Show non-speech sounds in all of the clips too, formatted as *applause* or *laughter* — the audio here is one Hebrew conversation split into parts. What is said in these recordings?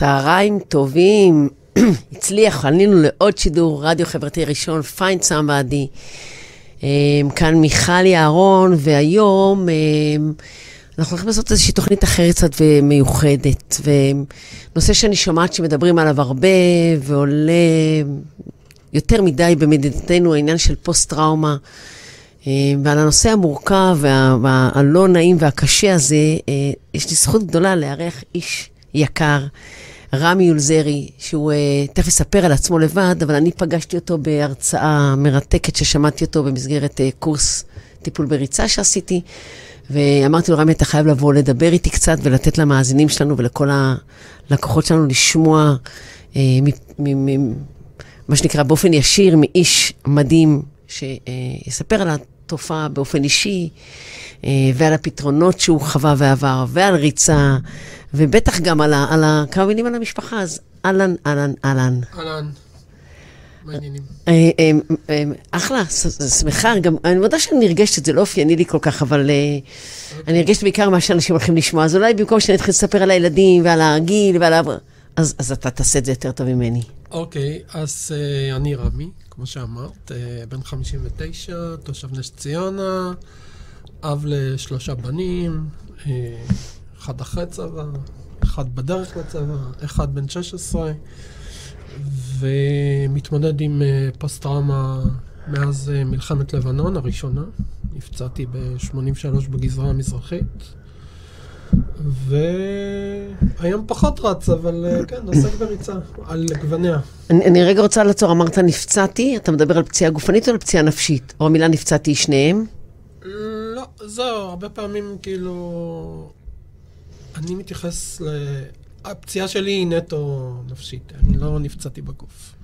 צהריים טובים, *clears throat* הצליח, עלינו לעוד שידור רדיו חברתי ראשון, find somebody. אמ, כאן מיכל אהרון, והיום אמ, אנחנו הולכים לעשות איזושהי תוכנית אחרת קצת ומיוחדת. ונושא שאני שומעת שמדברים עליו הרבה, ועולה יותר מדי במדינתנו, העניין של פוסט-טראומה. אמ, ועל הנושא המורכב והלא נעים והקשה הזה, אה, יש לי זכות גדולה לארח איש יקר, רמי יולזרי, שהוא uh, תכף יספר על עצמו לבד, אבל אני פגשתי אותו בהרצאה מרתקת ששמעתי אותו במסגרת uh, קורס טיפול בריצה שעשיתי, ואמרתי לו, רמי, אתה חייב לבוא לדבר איתי קצת ולתת למאזינים שלנו ולכל הלקוחות שלנו לשמוע, uh, מה שנקרא, באופן ישיר מאיש מדהים, שיספר על התופעה באופן אישי, uh, ועל הפתרונות שהוא חווה ועבר, ועל ריצה. ובטח גם על, ה, על ה, כמה מילים על המשפחה, אז אהלן, אהלן, אהלן. אהלן. מעניינים. אה, אה, אה, אחלה, שמחה, גם, אני מודה שאני נרגשת, זה לא אופייני לי כל כך, אבל אני נרגשת בעיקר מה שאנשים הולכים לשמוע, אז אולי במקום שאני אתחיל לספר על הילדים ועל הגיל ועל ה... אז אתה תעשה את זה יותר טוב ממני. אוקיי, אז אני רמי, כמו שאמרת, בן 59, תושב נס ציונה, אב לשלושה בנים. אחד אחרי צבא, אחד בדרך לצבא, אחד בן 16, ומתמודד עם אה, פוסט-טראומה מאז אה, מלחמת לבנון הראשונה. נפצעתי ב-83 בגזרה המזרחית. והיום פחות רץ, אבל אה, כן, עוסק בריצה, על גווניה. אני, אני רגע רוצה לעצור, אמרת נפצעתי, אתה מדבר על פציעה גופנית או על פציעה נפשית? או המילה נפצעתי שניהם? לא, זהו, הרבה פעמים כאילו... אני מתייחס ל... הפציעה שלי היא נטו נפשית, אני לא נפצעתי בגוף.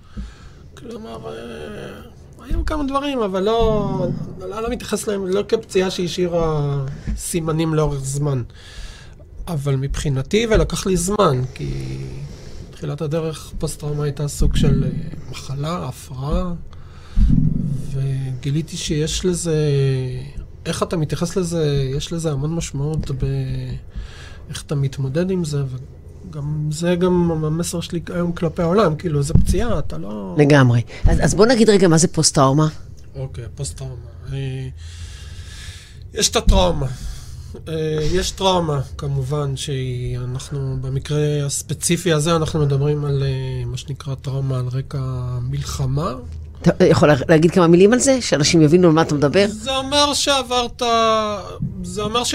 כלומר, אה, היו כמה דברים, אבל לא, לא, לא מתייחס להם, לא כפציעה שהשאירה סימנים לאורך זמן. אבל מבחינתי, ולקח לי זמן, כי תחילת הדרך פוסט-טראומה הייתה סוג של אה, מחלה, הפרעה, וגיליתי שיש לזה, איך אתה מתייחס לזה, יש לזה המון משמעות ב... איך אתה מתמודד עם זה, וגם זה גם המסר שלי היום כלפי העולם, כאילו, זה פציעה, אתה לא... לגמרי. אז, אז בוא נגיד רגע, מה זה פוסט-טראומה? אוקיי, פוסט-טראומה. אה, יש את הטראומה. אה, יש טראומה, כמובן, שאנחנו, במקרה הספציפי הזה, אנחנו מדברים על אה, מה שנקרא טראומה על רקע מלחמה. אתה יכול להגיד כמה מילים על זה? שאנשים יבינו על מה אתה מדבר? זה אומר שעברת... זה אומר ש...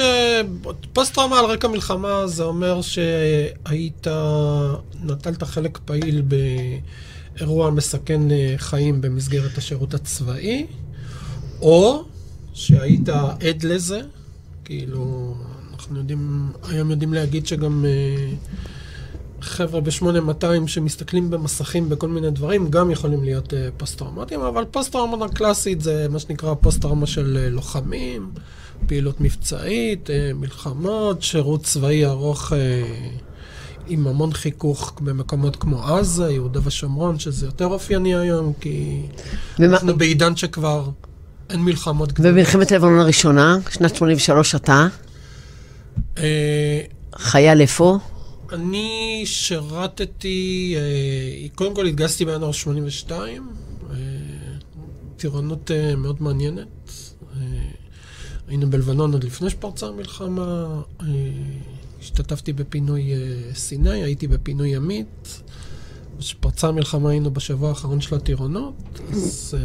פוסט-טראומה על רקע מלחמה, זה אומר שהיית... נטלת חלק פעיל באירוע מסכן אה, חיים במסגרת השירות הצבאי, או שהיית עד לזה, כאילו, אנחנו יודעים, היום יודעים להגיד שגם... Uh, חבר'ה ב-8200 שמסתכלים במסכים בכל מיני דברים, גם יכולים להיות uh, פוסט-טראומטיים, אבל פוסט-טראומה קלאסית זה מה שנקרא פוסט-טראומה של uh, לוחמים, פעילות מבצעית, uh, מלחמות, שירות צבאי ארוך uh, עם המון חיכוך במקומות כמו עזה, יהודה ושומרון, שזה יותר אופייני היום, כי ומה... אנחנו בעידן שכבר אין מלחמות גדולות. ובמלחמת לבנון הראשונה, שנת 83 אתה? Uh, חייל איפה? אני שירתתי, אה, קודם כל התגייסתי בינואר 82, אה, טירונות אה, מאוד מעניינת. היינו בלבנון עוד לפני שפרצה המלחמה, השתתפתי בפינוי סיני, הייתי בפינוי ימית. כשפרצה המלחמה היינו בשבוע האחרון של הטירונות, אז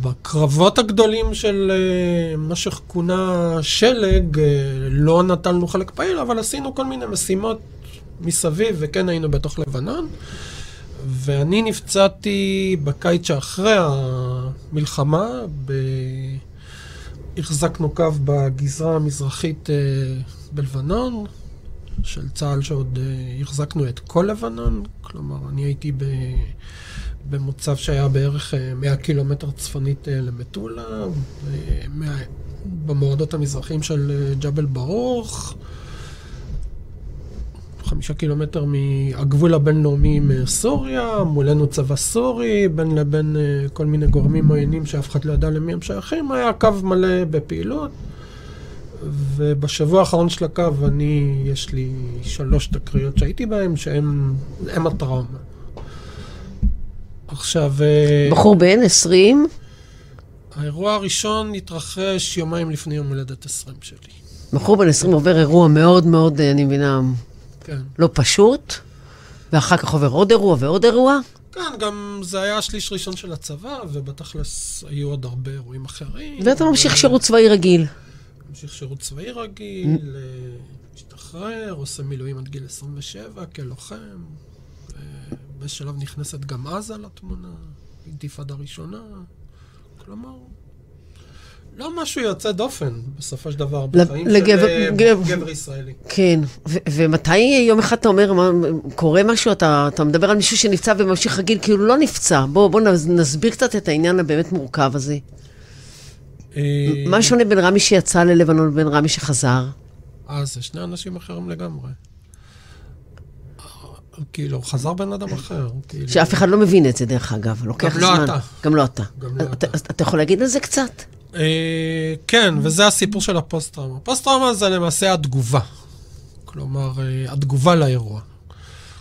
בקרבות הגדולים של uh, מה שכונה שלג, uh, לא נטלנו חלק פעיל, אבל עשינו כל מיני משימות מסביב, וכן היינו בתוך לבנון. ואני נפצעתי בקיץ שאחרי המלחמה, ב... החזקנו קו בגזרה המזרחית uh, בלבנון, של צה"ל שעוד החזקנו את כל לבנון, כלומר, אני הייתי ב... במוצב שהיה בערך 100 אה, קילומטר צפונית אה, למטולה, במורדות המזרחיים של אה, ג'בל ברוך, חמישה קילומטר מהגבול הבינלאומי עם סוריה, מולנו צבא סורי, בין לבין כל מיני גורמים עוינים שאף אחד לא ידע למי הם שייכים, היה קו מלא בפעילות. ובשבוע האחרון של הקו אני, יש לי שלוש תקריות שהייתי בהן, שהן הטראומה. עכשיו... אה, בחור בן 20? האירוע הראשון התרחש יומיים לפני יום הולדת 20 שלי. בחור בן 20 עובר אירוע מאוד מאוד, אני מבינה, כן. לא פשוט, ואחר כך עובר עוד אירוע ועוד אירוע. כן, גם זה היה השליש ראשון של הצבא, ובתכלס היו עוד הרבה אירועים אחרים. ואתה ממשיך שירות צבאי רגיל. ממשיך שירות צבאי רגיל, אה, משתחרר, עושה מילואים עד גיל 27 כלוחם. בשלב נכנסת גם עזה לתמונה, אינתיפאדה ראשונה. כלומר, לא משהו יוצא דופן, בסופו של דבר, בחיים לגבר- של אה, גבר- גבר ישראלי. כן, ו- ומתי יום אחד אתה אומר, מה, קורה משהו, אתה, אתה מדבר על מישהו שנפצע וממשיך רגיל, כאילו לא נפצע. בוא, בוא נס- נסביר קצת את העניין הבאמת מורכב הזה. אה, מה שונה בין רמי שיצא ללבנון לבין רמי שחזר? אה, זה שני אנשים אחרים לגמרי. כאילו, חזר בן אדם אחר. כאילו. שאף אחד לא מבין את זה, דרך אגב, לוקח גם לא זמן. אתה. גם לא אתה. גם לא אתה. אתה. אז אתה יכול להגיד על זה קצת? אה, כן, וזה הסיפור של הפוסט-טראומה. פוסט-טראומה זה למעשה התגובה. כלומר, אה, התגובה לאירוע.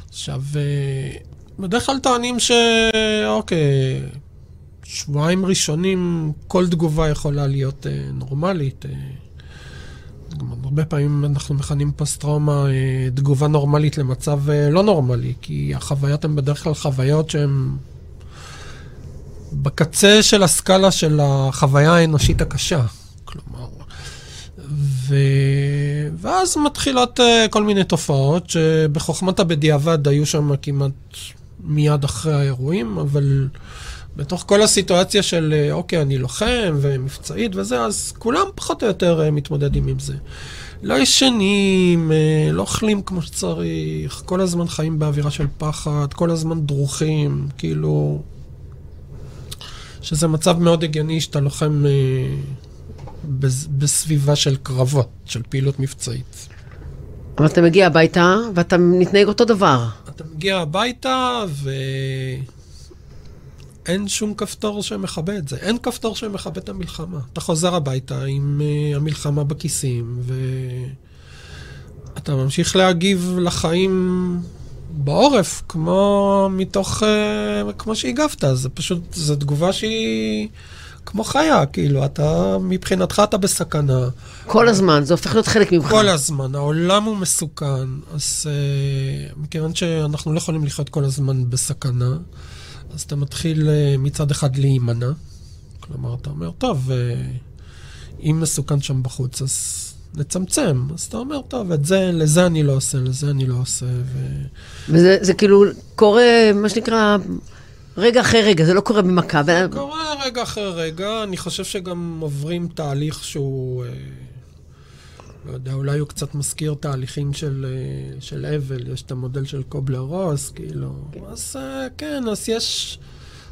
עכשיו, אה, בדרך כלל טוענים ש... אוקיי, שבועיים ראשונים, כל תגובה יכולה להיות אה, נורמלית. אה, הרבה פעמים אנחנו מכנים פוסט-טראומה אה, תגובה נורמלית למצב אה, לא נורמלי, כי החוויות הן בדרך כלל חוויות שהן בקצה של הסקאלה של החוויה האנושית הקשה. כלומר, ו... ואז מתחילות uh, כל מיני תופעות שבחוכמת הבדיעבד היו שם כמעט מיד אחרי האירועים, אבל בתוך כל הסיטואציה של אה, אוקיי, אני לוחם ומבצעית וזה, אז כולם פחות או יותר uh, מתמודדים עם זה. לא ישנים, uh, לא אוכלים כמו שצריך, כל הזמן חיים באווירה של פחד, כל הזמן דרוכים, כאילו... שזה מצב מאוד הגיוני שאתה לוחם אה, בס- בסביבה של קרבות, של פעילות מבצעית. אבל אתה מגיע הביתה ואתה מתנהג אותו דבר. אתה מגיע הביתה ואין שום כפתור שמכבה את זה. אין כפתור שמכבה את המלחמה. אתה חוזר הביתה עם uh, המלחמה בכיסים, ואתה ממשיך להגיב לחיים בעורף, כמו מתוך... Uh, כמו שהגבת. זה פשוט, זו תגובה שהיא כמו חיה, כאילו, אתה, מבחינתך אתה בסכנה. כל הזמן, זה הופך להיות חלק ממך. כל הזמן, העולם הוא מסוכן, אז uh, מכיוון שאנחנו לא יכולים לחיות כל הזמן בסכנה, אז אתה מתחיל uh, מצד אחד להימנע. כלומר, אתה אומר, טוב, uh, אם מסוכן שם בחוץ, אז נצמצם. אז אתה אומר, טוב, את זה, לזה אני לא עושה, לזה אני לא עושה. ו... וזה זה כאילו קורה, מה שנקרא, רגע אחרי רגע, זה לא קורה במכה. ו- קורה רגע אחרי רגע, אני חושב שגם עוברים תהליך שהוא, אה, לא יודע, אולי הוא קצת מזכיר תהליכים של, אה, של אבל, יש את המודל של קובלר רוס, כאילו, אז אה, כן, אז יש...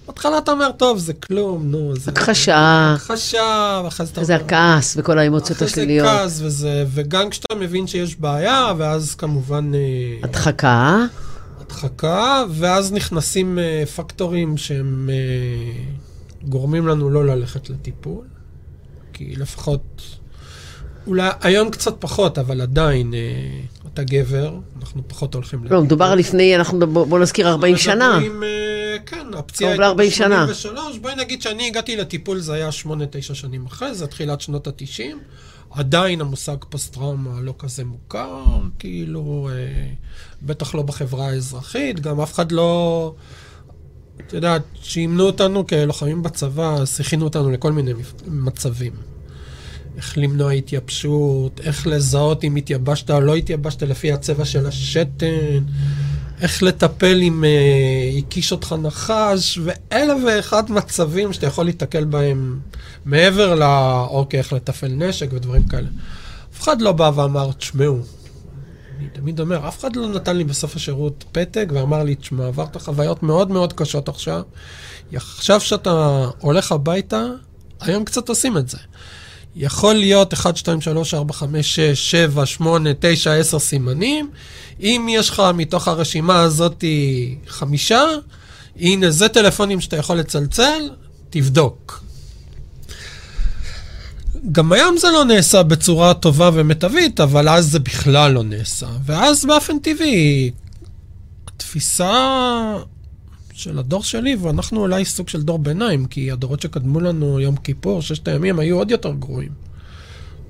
בהתחלה אתה אומר, טוב, זה כלום, נו, זה... הכחשה, הכחשה, ואחרי זה אתה זה אומר... הכעס וכל האמוציות אחרי זה השליליות. כעס וזה, וגם כשאתה מבין שיש בעיה, ואז כמובן... אה, הדחקה, הדחקה, ואז נכנסים אה, פקטורים שהם אה, גורמים לנו לא ללכת לטיפול, כי לפחות, אולי היום קצת פחות, אבל עדיין אה, אתה גבר, אנחנו פחות הולכים. לא, מדובר על לפני, אנחנו, בוא בוא נזכיר 40 שנה. מדברים, אה, כן, הפציעה קרוב ל-40 שנה. ב-83, בואי נגיד שאני הגעתי לטיפול, זה היה 8-9 שנים אחרי, זה תחילת שנות ה-90. עדיין המושג פוסט-טראומה לא כזה מוכר, כאילו, אה, בטח לא בחברה האזרחית, גם אף אחד לא... את יודעת, שאימנו אותנו כלוחמים בצבא, אז הכינו אותנו לכל מיני מצבים. איך למנוע התייבשות, איך לזהות אם התייבשת או לא התייבשת לפי הצבע של השתן, איך לטפל אם אה, הקיש אותך נחש, ואלף ואחד מצבים שאתה יכול להתקל בהם מעבר ל... אוקיי, איך לתפעל נשק ודברים כאלה. אף אחד לא בא ואמר, תשמעו, אני תמיד אומר, אף אחד לא נתן לי בסוף השירות פתק ואמר לי, תשמע, עברת חוויות מאוד מאוד קשות עכשיו. עכשיו שאתה הולך הביתה, היום קצת עושים את זה. יכול להיות 1, 2, 3, 4, 5, 6, 7, 8, 9, 10 סימנים. אם יש לך מתוך הרשימה הזאת חמישה, הנה, זה טלפונים שאתה יכול לצלצל, תבדוק. גם היום זה לא נעשה בצורה טובה ומיטבית, אבל אז זה בכלל לא נעשה. ואז באופן טבעי, התפיסה של הדור שלי, ואנחנו אולי סוג של דור ביניים, כי הדורות שקדמו לנו, יום כיפור, ששת הימים, היו עוד יותר גרועים.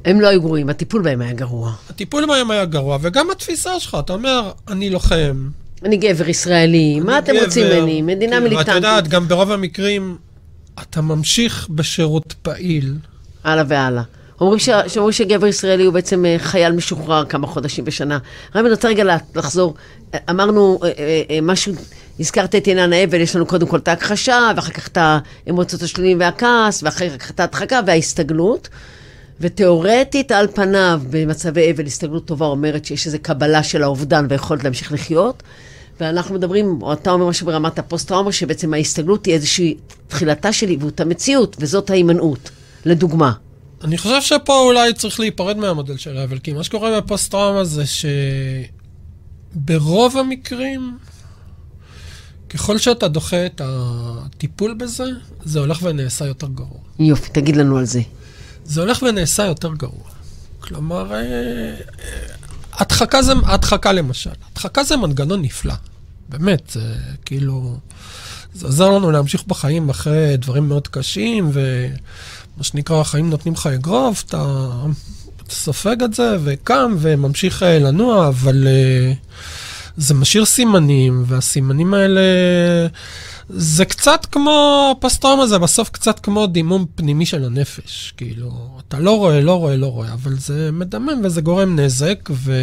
הם לא היו גרועים, הטיפול בהם היה גרוע. הטיפול בהם היה גרוע, וגם התפיסה שלך, אתה אומר, אני לוחם. אני גבר ישראלי, מה אתם גבר, רוצים ממני? מדינה כאילו, מיליטנטית. ואת יודעת, גם ברוב המקרים, אתה ממשיך בשירות פעיל. הלאה והלאה. אומרים, ש... שגבר ישראלי הוא בעצם אה, חייל משוחרר כמה חודשים בשנה. אני רוצה רגע לחזור. אה, אמרנו אה, משהו, הזכרת את עניין האבל, יש לנו קודם כל את ההכחשה, ואחר כך את האמוציות השליליים והכעס, ואחר כך את ההדחקה וההסתגלות. ותיאורטית, על פניו, במצבי אבל, הסתגלות טובה אומרת שיש איזו קבלה של האובדן ויכולת להמשיך לחיות. ואנחנו מדברים, או אתה אומר משהו ברמת הפוסט-טראומה, שבעצם ההסתגלות היא איזושהי תחילתה של עיוות המציאות, וזאת ההימנעות. לדוגמה. אני חושב שפה אולי צריך להיפרד מהמודל של האבל, כי מה שקורה בפוסט-טראומה זה שברוב המקרים, ככל שאתה דוחה את הטיפול בזה, זה הולך ונעשה יותר גרוע. יופי, תגיד לנו על זה. זה הולך ונעשה יותר גרוע. כלומר, אה, אה, הדחקה זה, הדחקה למשל, הדחקה זה מנגנון נפלא. באמת, זה כאילו, זה עוזר לנו להמשיך בחיים אחרי דברים מאוד קשים, ומה שנקרא, החיים נותנים לך אגרוף, אתה, סופג את זה וקם וממשיך אה, לנוע, אבל אה, זה משאיר סימנים, והסימנים האלה... זה קצת כמו, פוסט-טראומה זה בסוף קצת כמו דימום פנימי של הנפש. כאילו, אתה לא רואה, לא רואה, לא רואה, אבל זה מדמם וזה גורם נזק, ו...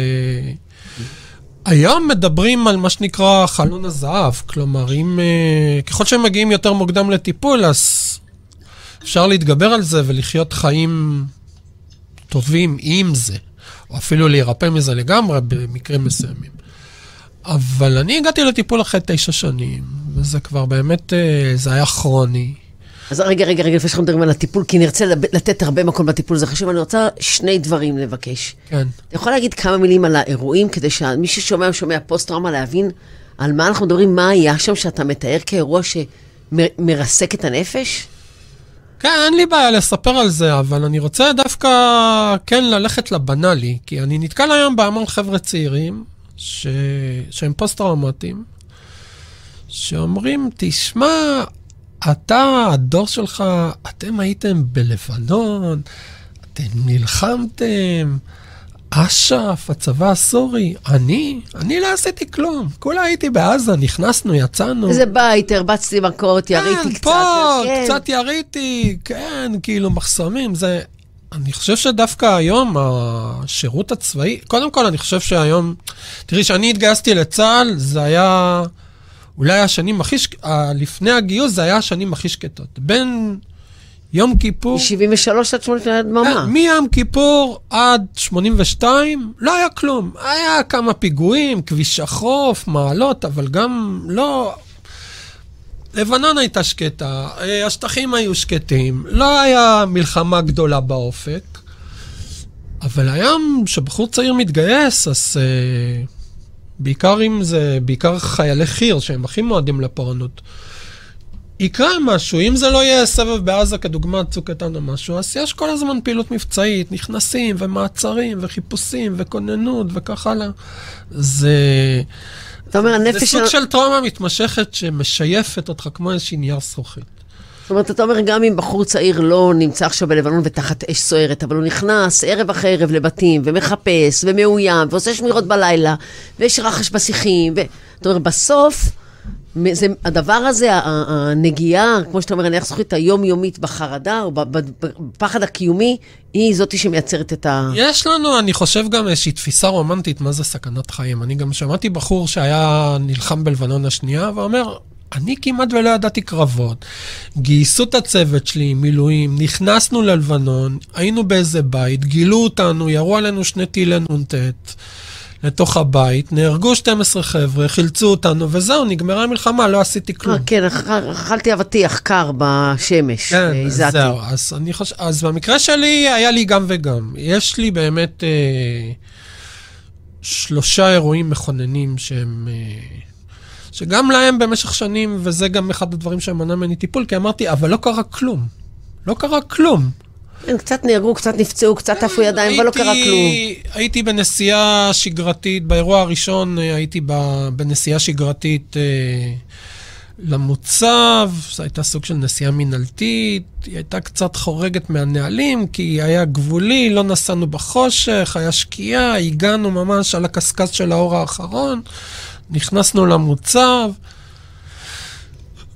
היום מדברים על מה שנקרא חלון הזהב. כלומר, אם... אה, ככל שהם מגיעים יותר מוקדם לטיפול, אז אפשר להתגבר על זה ולחיות חיים טובים עם זה, או אפילו להירפא מזה לגמרי במקרים מסוימים. אבל אני הגעתי לטיפול אחרי תשע שנים, וזה כבר באמת, אה, זה היה כרוני. אז רגע, רגע, רגע, לפני שאנחנו מדברים על הטיפול, כי נרצה לתת הרבה מקום בטיפול, זה חשוב, אני רוצה שני דברים לבקש. כן. אתה יכול להגיד כמה מילים על האירועים, כדי שמי ששומע ושומע פוסט-טראומה להבין על מה אנחנו מדברים, מה היה שם שאתה מתאר כאירוע שמרסק את הנפש? כן, אין לי בעיה לספר על זה, אבל אני רוצה דווקא כן ללכת לבנאלי, כי אני נתקל היום בהמון חבר'ה צעירים ש... שהם פוסט-טראומטיים, שאומרים, תשמע, אתה, הדור שלך, אתם הייתם בלבנון, אתם נלחמתם, אש"ף, הצבא הסורי, אני, אני לא עשיתי כלום. כולה הייתי בעזה, נכנסנו, יצאנו. איזה בית, הרבצתי מכות, יריתי כן, קצת. פה, כן. קצת יריתי, כן, כאילו מחסומים, זה... אני חושב שדווקא היום השירות הצבאי, קודם כל אני חושב שהיום, תראי, כשאני התגייסתי לצה"ל, זה היה אולי השנים הכי, לפני הגיוס זה היה השנים הכי שקטות. בין יום כיפור, מ-73 עד 80 עד דממה. כן, מיום כיפור עד 82, לא היה כלום. היה כמה פיגועים, כביש החוף, מעלות, אבל גם לא... לבנון הייתה שקטה, אה, השטחים היו שקטים, לא היה מלחמה גדולה באופק. אבל היום, כשבחור צעיר מתגייס, אז אה, בעיקר אם זה, בעיקר חיילי חי"ר, שהם הכי מועדים לפורענות, יקרה משהו, אם זה לא יהיה סבב בעזה כדוגמת צוק איתן או משהו, אז יש כל הזמן פעילות מבצעית, נכנסים ומעצרים וחיפושים וכוננות וכך הלאה. זה, אתה אומר, זה הנפש סוג של... טראומה מתמשכת שמשייפת אותך כמו איזושהי נייר זכוכית. זאת אומרת, אתה אומר, גם אם בחור צעיר לא נמצא עכשיו בלבנון ותחת אש סוערת, אבל הוא נכנס ערב אחרי ערב לבתים, ומחפש, ומאוים, ועושה שמירות בלילה, ויש רחש בשיחים, ו... אתה אומר, בסוף, זה, הדבר הזה, הנגיעה, כמו שאתה אומר, הנערך זכוכית היומיומית בחרדה, או בפחד הקיומי, היא זאתי שמייצרת את ה... יש לנו, אני חושב, גם איזושהי תפיסה רומנטית מה זה סכנת חיים. אני גם שמעתי בחור שהיה נלחם בלבנון השנייה, ואומר, אני כמעט ולא ידעתי קרבות. גייסו את הצוות שלי, מילואים, נכנסנו ללבנון, היינו באיזה בית, גילו אותנו, ירו עלינו שני טילי נ"ט לתוך הבית, נהרגו 12 חבר'ה, חילצו אותנו, וזהו, נגמרה המלחמה, לא עשיתי כלום. אה, כן, אכ- אכלתי אבטיח קר בשמש, כן. זהו. אז אני חושב, אז במקרה שלי היה לי גם וגם. יש לי באמת אה, שלושה אירועים מכוננים שהם... אה, שגם להם במשך שנים, וזה גם אחד הדברים שמנע ממני טיפול, כי אמרתי, אבל לא קרה כלום. לא קרה כלום. כן, קצת נהרגו, קצת נפצעו, קצת עפו ידיים, אבל לא קרה כלום. הייתי בנסיעה שגרתית, באירוע הראשון אה, הייתי בנסיעה שגרתית אה, למוצב, זו הייתה סוג של נסיעה מינהלתית, היא הייתה קצת חורגת מהנהלים, כי היה גבולי, לא נסענו בחושך, היה שקיעה, הגענו ממש על הקשקש של האור האחרון, נכנסנו למוצב.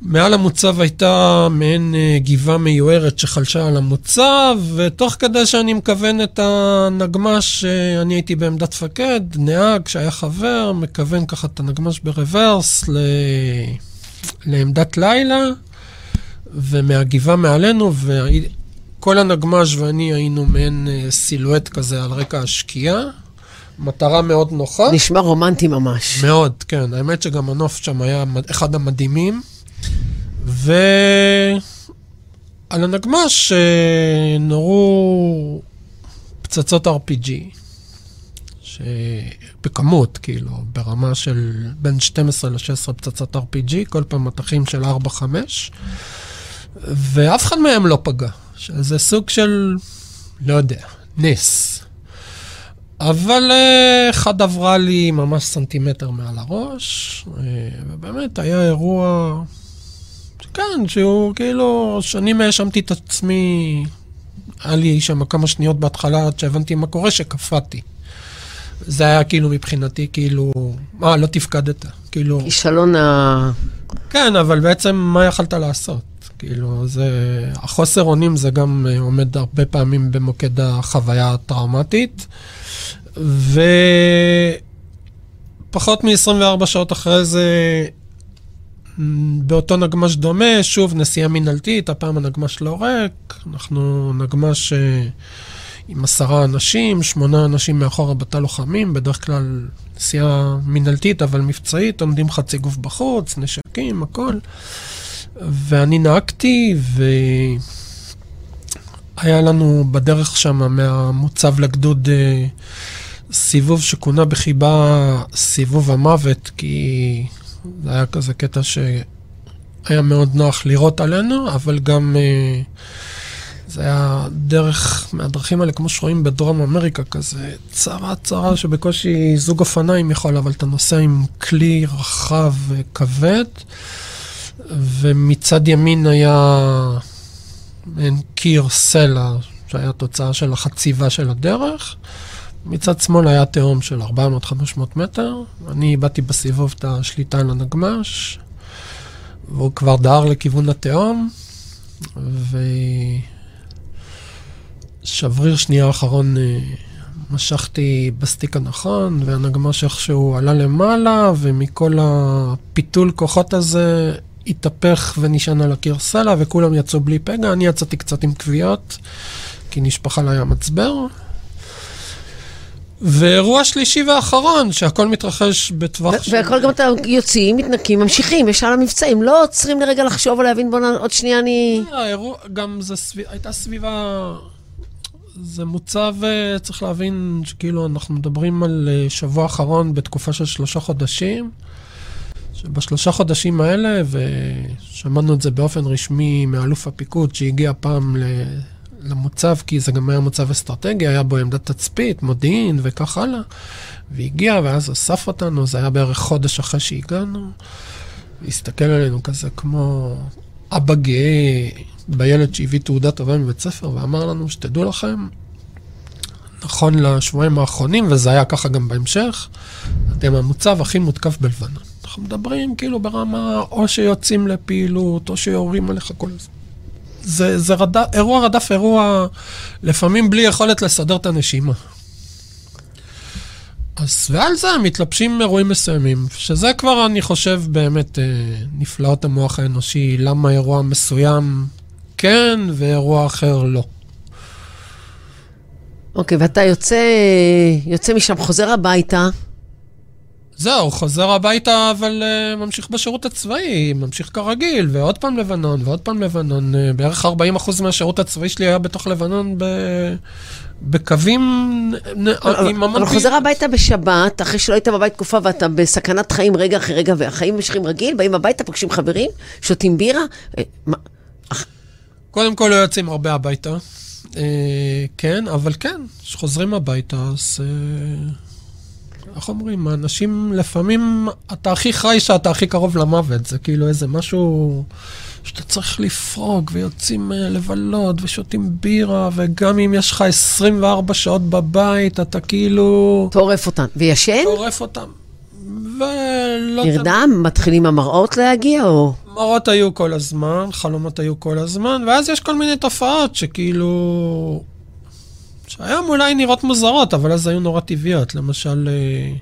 מעל המוצב הייתה מעין אה, גבעה מיוערת שחלשה על המוצב, ותוך כדי שאני מכוון את הנגמש, אה, אני הייתי בעמדת פקד, נהג שהיה חבר, מכוון ככה את הנגמש ברוורס ל... לעמדת לילה, ומהגבעה מעלינו, וכל הנגמש ואני היינו מעין אה, סילואט כזה על רקע השקיעה. מטרה מאוד נוחה. נשמע רומנטי ממש. מאוד, כן. האמת שגם הנוף שם היה אחד המדהימים. ועל הנגמ"ש נורו פצצות RPG, שבכמות, כאילו, ברמה של בין 12 ל-16 פצצות RPG, כל פעם מטחים של 4-5, ואף אחד מהם לא פגע, שזה סוג של, לא יודע, נס. אבל אה, אחד עברה לי ממש סנטימטר מעל הראש, אה, ובאמת היה אירוע כן, שהוא כאילו, שנים האשמתי את עצמי, היה לי שם כמה שניות בהתחלה עד שהבנתי מה קורה, שקפאתי. זה היה כאילו מבחינתי, כאילו, אה, לא תפקדת, כאילו... כישלון ה... כן, אבל בעצם מה יכלת לעשות? כאילו, זה... החוסר אונים זה גם אה, עומד הרבה פעמים במוקד החוויה הטראומטית, ופחות מ-24 שעות אחרי זה באותו נגמש דומה, שוב נסיעה מינהלתית, הפעם הנגמש לא ריק, אנחנו נגמש אה, עם עשרה אנשים, שמונה אנשים מאחורה בתא לוחמים, בדרך כלל נסיעה מינהלתית אבל מבצעית, עומדים חצי גוף בחוץ, נשקים, הכל. ואני נהגתי, והיה לנו בדרך שם מהמוצב לגדוד אה, סיבוב שכונה בחיבה סיבוב המוות, כי זה היה כזה קטע שהיה מאוד נוח לראות עלינו, אבל גם uh, זה היה דרך, מהדרכים האלה, כמו שרואים בדרום אמריקה, כזה צרה צרה שבקושי זוג אופניים יכול, אבל אתה נוסע עם כלי רחב וכבד, ומצד ימין היה מעין קיר סלע, שהיה תוצאה של החציבה של הדרך. מצד שמאל היה תהום של 400-500 מטר, אני איבדתי בסיבוב את השליטה על הנגמש, והוא כבר דהר לכיוון התהום, ושבריר שנייה האחרון אה, משכתי בסטיק הנכון, והנגמש איכשהו עלה למעלה, ומכל הפיתול כוחות הזה התהפך ונשען על הקיר סלע, וכולם יצאו בלי פגע, אני יצאתי קצת עם כוויות, כי נשפך עליי המצבר. ואירוע שלישי ואחרון, שהכל מתרחש בטווח... של... והכל גם אתה יוצאים, מתנקים, ממשיכים, ישר למבצעים, לא עוצרים לרגע לחשוב ולהבין, בוא עוד שנייה אני... לא, האירוע, גם זה סביב... הייתה סביבה... זה מוצב, אה, צריך להבין שכאילו אנחנו מדברים על אה, שבוע אחרון בתקופה של שלושה חודשים, שבשלושה חודשים האלה, ושמענו את זה באופן רשמי מאלוף הפיקוד שהגיע פעם ל... למוצב, כי זה גם היה מוצב אסטרטגי, היה בו עמדת תצפית, מודיעין וכך הלאה. והגיע, ואז אסף אותנו, זה היה בערך חודש אחרי שהגענו. והסתכל עלינו כזה כמו אבא גאה בילד שהביא תעודה טובה מבית ספר, ואמר לנו, שתדעו לכם, נכון לשבועיים האחרונים, וזה היה ככה גם בהמשך, אתם המוצב הכי מותקף בלבנון. אנחנו מדברים כאילו ברמה או שיוצאים לפעילות, או שיורים עליך כל הזמן. זה, זה רד... אירוע רדף אירוע, לפעמים בלי יכולת לסדר את הנשימה. אז ועל זה מתלבשים אירועים מסוימים, שזה כבר, אני חושב, באמת אה, נפלאות המוח האנושי, למה אירוע מסוים כן ואירוע אחר לא. אוקיי, ואתה יוצא, יוצא משם, חוזר הביתה. זהו, חוזר הביתה, אבל uh, ממשיך בשירות הצבאי, ממשיך כרגיל, ועוד פעם לבנון, ועוד פעם לבנון. Uh, בערך 40% מהשירות הצבאי שלי היה בתוך לבנון ב... בקווים עם המון... אבל חוזר הביתה בשבת, אחרי שלא היית בבית תקופה ואתה בסכנת חיים רגע אחרי רגע, והחיים ממשיכים רגיל, באים הביתה, פוגשים חברים, שותים בירה. אה, קודם כל לא יוצאים הרבה הביתה. כן, אבל כן, כשחוזרים הביתה, אז... איך אומרים, האנשים, לפעמים אתה הכי חי שאתה הכי קרוב למוות, זה כאילו איזה משהו שאתה צריך לפרוק, ויוצאים אה, לבלות, ושותים בירה, וגם אם יש לך 24 שעות בבית, אתה כאילו... טורף אותם. וישן? טורף אותם. ולא... נרדם? מתחילים המראות להגיע, או... מראות היו כל הזמן, חלומות היו כל הזמן, ואז יש כל מיני תופעות שכאילו... שהיום אולי נראות מוזרות, אבל אז היו נורא טבעיות. למשל, אה,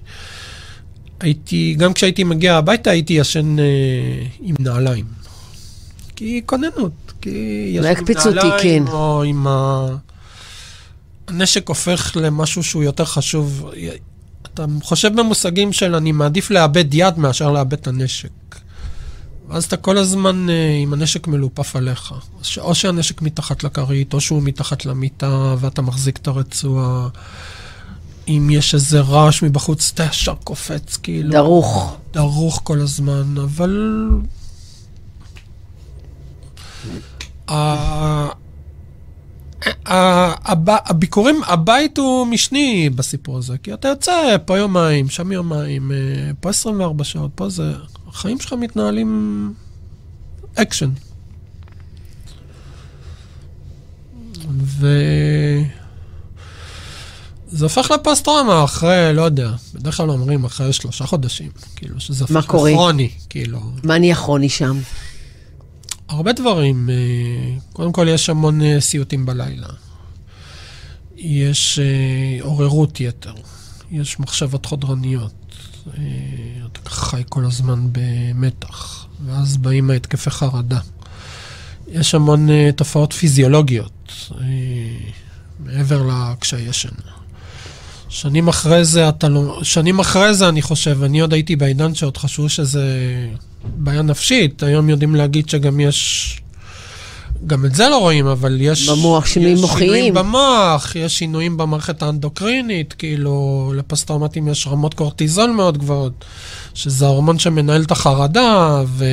הייתי, גם כשהייתי מגיע הביתה, הייתי ישן אה, עם נעליים. כי כוננות, כי לא יקפיצו אותי, כן. או עם ה... הנשק הופך למשהו שהוא יותר חשוב. אתה חושב במושגים של אני מעדיף לאבד יד מאשר לאבד את הנשק. ואז אתה כל הזמן אה, עם הנשק מלופף עליך. או שהנשק מתחת לכרית, או שהוא מתחת למיטה, ואתה מחזיק את הרצועה. אם יש איזה רעש מבחוץ, אתה ישר קופץ, כאילו... דרוך. דרוך כל הזמן, אבל... הביקורים, הבית הוא משני בסיפור הזה, כי אתה יוצא פה יומיים, שם יומיים, אה, פה 24 שעות, פה זה... החיים שלך מתנהלים אקשן. ו... זה הופך לפוסט-טראומה אחרי, לא יודע, בדרך כלל אומרים אחרי שלושה חודשים, כאילו, שזה הופך לכרוני, כאילו. מה נהיה כרוני שם? הרבה דברים. אה, קודם כל, יש המון אה, סיוטים בלילה. יש אה, עוררות יתר. יש מחשבות חודרניות. אתה חי כל הזמן במתח, ואז באים ההתקפי חרדה. יש המון תופעות פיזיולוגיות, מעבר לקשיי ישן. שנים אחרי זה, אתה לא... שנים אחרי זה, אני חושב, אני עוד הייתי בעידן שעוד חשבו שזה בעיה נפשית. היום יודעים להגיד שגם יש... גם את זה לא רואים, אבל יש... במוח שינויים מוחיים. יש שינויים במוח, יש שינויים במערכת האנדוקרינית, כאילו, לפוסט-טראומטים יש רמות קורטיזול מאוד גבוהות, שזה ההורמון שמנהל את החרדה, ו...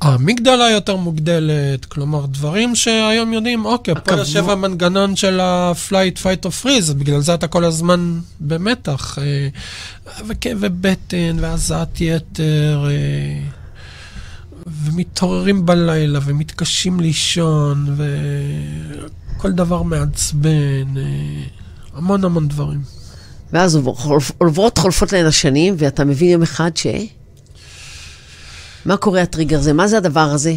האמיגדלה יותר מוגדלת, כלומר, דברים שהיום יודעים, אוקיי, פה יושב המנגנון של ה-flight, fight or freeze, בגלל זה אתה כל הזמן במתח, אה, וכאבי בטן, והזעת יתר, אה, ומתעוררים בלילה, ומתקשים לישון, וכל דבר מעצבן, אה, המון המון דברים. ואז עוברות חולפות להן השנים, ואתה מבין יום אחד ש... מה קורה הטריגר הזה? מה זה הדבר הזה?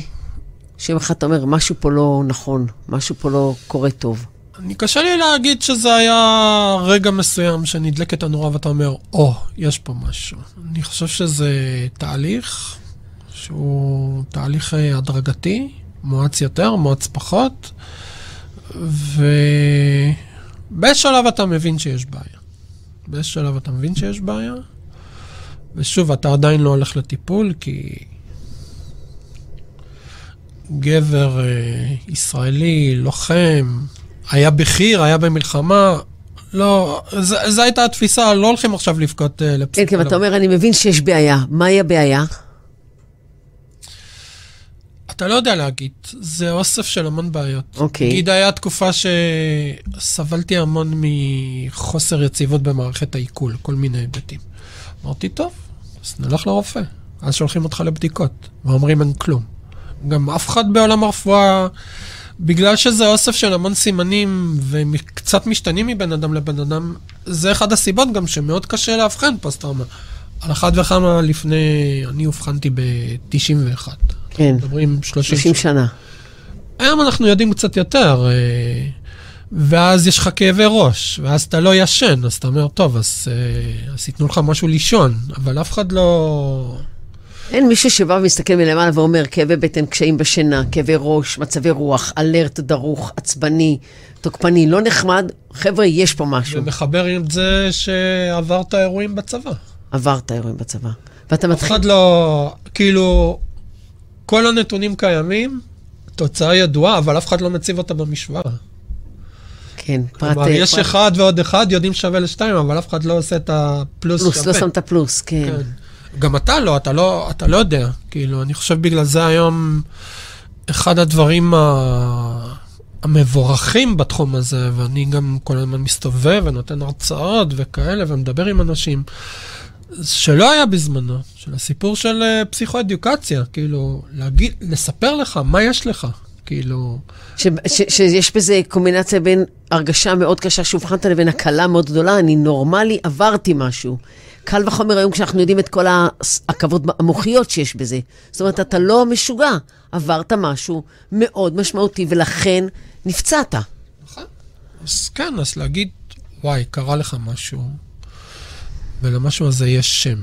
שיום אחד אתה אומר, משהו פה לא נכון, משהו פה לא קורה טוב. אני קשה לי להגיד שזה היה רגע מסוים שנדלקת הנורה ואתה אומר, או, oh, יש פה משהו. אני חושב שזה תהליך שהוא תהליך אה, הדרגתי, מואץ יותר, מואץ פחות, ובשלב אתה מבין שיש בעיה. בשלב אתה מבין שיש בעיה, ושוב, אתה עדיין לא הולך לטיפול, כי גבר אה, ישראלי, לוחם, היה בחי"ר, היה במלחמה. לא, זו הייתה התפיסה, לא הולכים עכשיו לבכות אה, לפסיכולוג. כן, כי אתה אומר, אני מבין שיש בעיה. מהי הבעיה? אתה לא יודע להגיד, זה אוסף של המון בעיות. אוקיי. נגיד, היה תקופה שסבלתי המון מחוסר יציבות במערכת העיכול, כל מיני היבטים. אמרתי, טוב, אז נלך לרופא. אז שולחים אותך לבדיקות, ואומרים אין כלום. גם אף אחד בעולם הרפואה, בגלל שזה אוסף של המון סימנים וקצת משתנים מבין אדם לבן אדם, זה אחד הסיבות גם שמאוד קשה לאבחן פוסט-טראומה. על אחת וכמה לפני, אני אובחנתי ב-91. כן. מדברים 30, 30 שנה. היום אנחנו יודעים קצת יותר, אה, ואז יש לך כאבי ראש, ואז אתה לא ישן, אז אתה אומר, טוב, אז, אה, אז ייתנו לך משהו לישון, אבל אף אחד לא... אין מישהו שבא ומסתכל מלמעלה ואומר, כאבי בטן, קשיים בשינה, כאבי ראש, מצבי רוח, אלרט, דרוך, עצבני, תוקפני, לא נחמד, חבר'ה, יש פה משהו. ומחבר עם זה שעברת אירועים בצבא. עברת אירועים בצבא. ואתה מתחיל... אף אחד לא, כאילו, כל הנתונים קיימים, תוצאה ידועה, אבל אף אחד לא מציב אותה במשוואה. כן, פרט... כלומר, יש אחד ועוד אחד, יודעים שווה לשתיים, אבל אף אחד לא עושה את הפלוס פלוס, שווה. לא שם את הפלוס, כן. כן. גם אתה לא, אתה לא, אתה לא יודע. כאילו, אני חושב בגלל זה היום, אחד הדברים המבורכים בתחום הזה, ואני גם כל הזמן מסתובב ונותן הרצאות וכאלה, ומדבר עם אנשים, שלא היה בזמנו, של הסיפור של אה, פסיכואדיוקציה, כאילו, להגיד, לספר לך מה יש לך, כאילו... ש, ש, שיש בזה קומבינציה בין הרגשה מאוד קשה שאובחנת לבין הקלה מאוד גדולה, אני נורמלי, עברתי משהו. קל וחומר היום כשאנחנו יודעים את כל העכבות המוחיות שיש בזה. זאת אומרת, אתה לא משוגע, עברת משהו מאוד משמעותי, ולכן נפצעת. נכון. אז כן, אז להגיד, וואי, קרה לך משהו, ולמשהו הזה יש שם.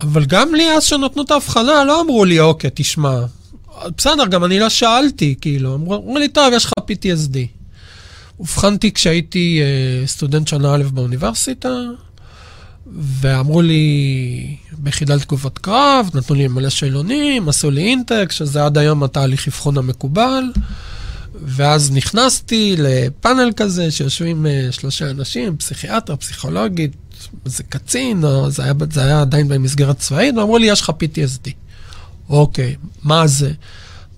אבל גם לי אז שנתנו את ההבחנה, לא אמרו לי, אוקיי, תשמע, בסדר, גם אני לא שאלתי, כאילו, אמרו, אמרו לי, טוב, יש לך PTSD. אובחנתי כשהייתי uh, סטודנט שנה א' באוניברסיטה, ואמרו לי, ביחידה לתגובות קרב, נתנו לי מלא שאלונים, עשו לי אינטק, שזה עד היום התהליך אבחון המקובל. ואז נכנסתי לפאנל כזה, שיושבים uh, שלושה אנשים, פסיכיאטר, פסיכולוגית, איזה קצין, או זה היה, זה היה עדיין במסגרת צבאית, ואמרו לי, יש לך PTSD. אוקיי, מה זה?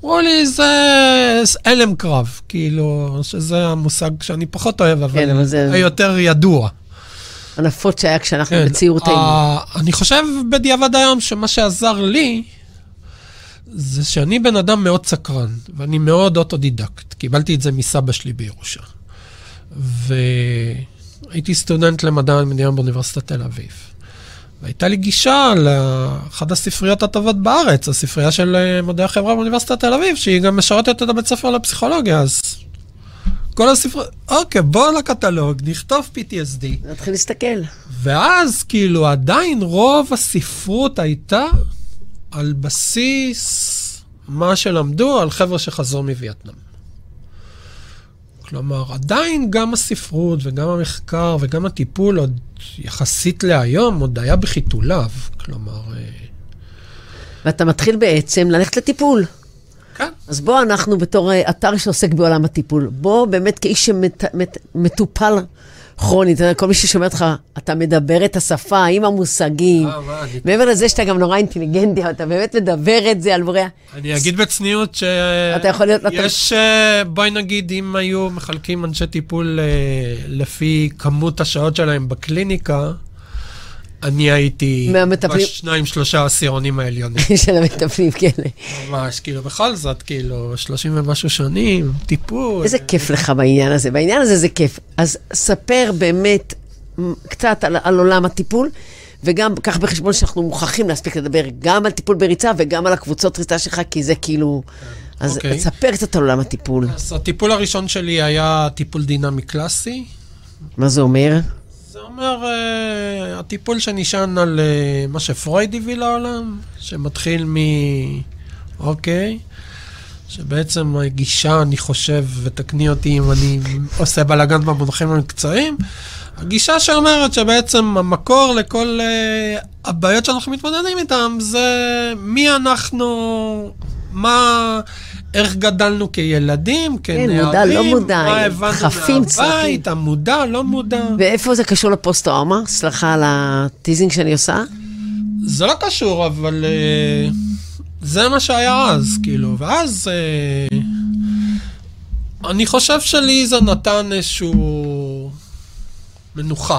אמרו לי, זה הלם קרב, כאילו, שזה המושג שאני פחות אוהב, אבל, כן, זה... היותר ידוע. הנפוץ שהיה כשאנחנו כן, בצעירותנו. Uh, אני חושב בדיעבד היום שמה שעזר לי, זה שאני בן אדם מאוד סקרן, ואני מאוד אוטודידקט. קיבלתי את זה מסבא שלי בירושה. והייתי סטודנט למדע המדינה באוניברסיטת תל אביב. והייתה לי גישה לאחת הספריות הטובות בארץ, הספרייה של אה, מדעי החברה באוניברסיטת תל אביב, שהיא גם משרתת את הבית ספר לפסיכולוגיה, אז כל הספריות, אוקיי, בוא לקטלוג, נכתוב PTSD. נתחיל להסתכל. ואז כאילו עדיין רוב הספרות הייתה על בסיס מה שלמדו על חבר'ה שחזרו מווייטנאם. כלומר, עדיין גם הספרות וגם המחקר וגם הטיפול עוד יחסית להיום, עוד היה בחיתוליו. כלומר... אה, ואתה מתחיל בעצם ללכת לטיפול. כן. אז בוא אנחנו בתור אה, אתר שעוסק בעולם הטיפול, בוא באמת כאיש שמטופל שמת, כרוני, אתה יודע, כל מי ששומע אותך, אתה מדבר את השפה עם המושגים. אה, מעבר לזה שאתה גם נורא אינטליגנטי, אתה באמת מדבר את זה על בוריה. אני אגיד בצניעות ש... אתה יכול להיות... יש, אה, בואי נגיד, אם היו מחלקים אנשי טיפול אה, לפי כמות השעות שלהם בקליניקה, אני הייתי מהמטפלים... בשניים, שלושה עשירונים העליונים. *laughs* של המטפלים, כן. ממש, כאילו, בכל זאת, כאילו, שלושים ומשהו שנים, טיפול. איזה כיף לך בעניין הזה. בעניין הזה זה כיף. אז ספר באמת קצת על, על עולם הטיפול, וגם קח בחשבון שאנחנו מוכרחים להספיק לדבר גם על טיפול בריצה וגם על הקבוצות ריצה שלך, כי זה כאילו... אז okay. אוקיי. ספר קצת על עולם הטיפול. אז הטיפול הראשון שלי היה טיפול דינמי קלאסי. מה זה אומר? זה אומר, uh, הטיפול שנשען על uh, מה שפרויד הביא לעולם, שמתחיל מ... אוקיי, שבעצם הגישה, אני חושב, ותקני אותי אם אני עושה בלאגן במונחים המקצועיים, הגישה שאומרת שבעצם המקור לכל uh, הבעיות שאנחנו מתמודדים איתן זה מי אנחנו, מה... איך גדלנו כילדים, כנערים, כן, מודע, לא מודע, מה הבנו חפים, מהבית, המודע, לא מודע. ואיפה זה קשור לפוסט-טראומה? סליחה על הטיזינג שאני עושה. זה לא קשור, אבל uh, זה מה שהיה אז, כאילו, ואז uh, אני חושב שלי זה נתן איזשהו מנוחה.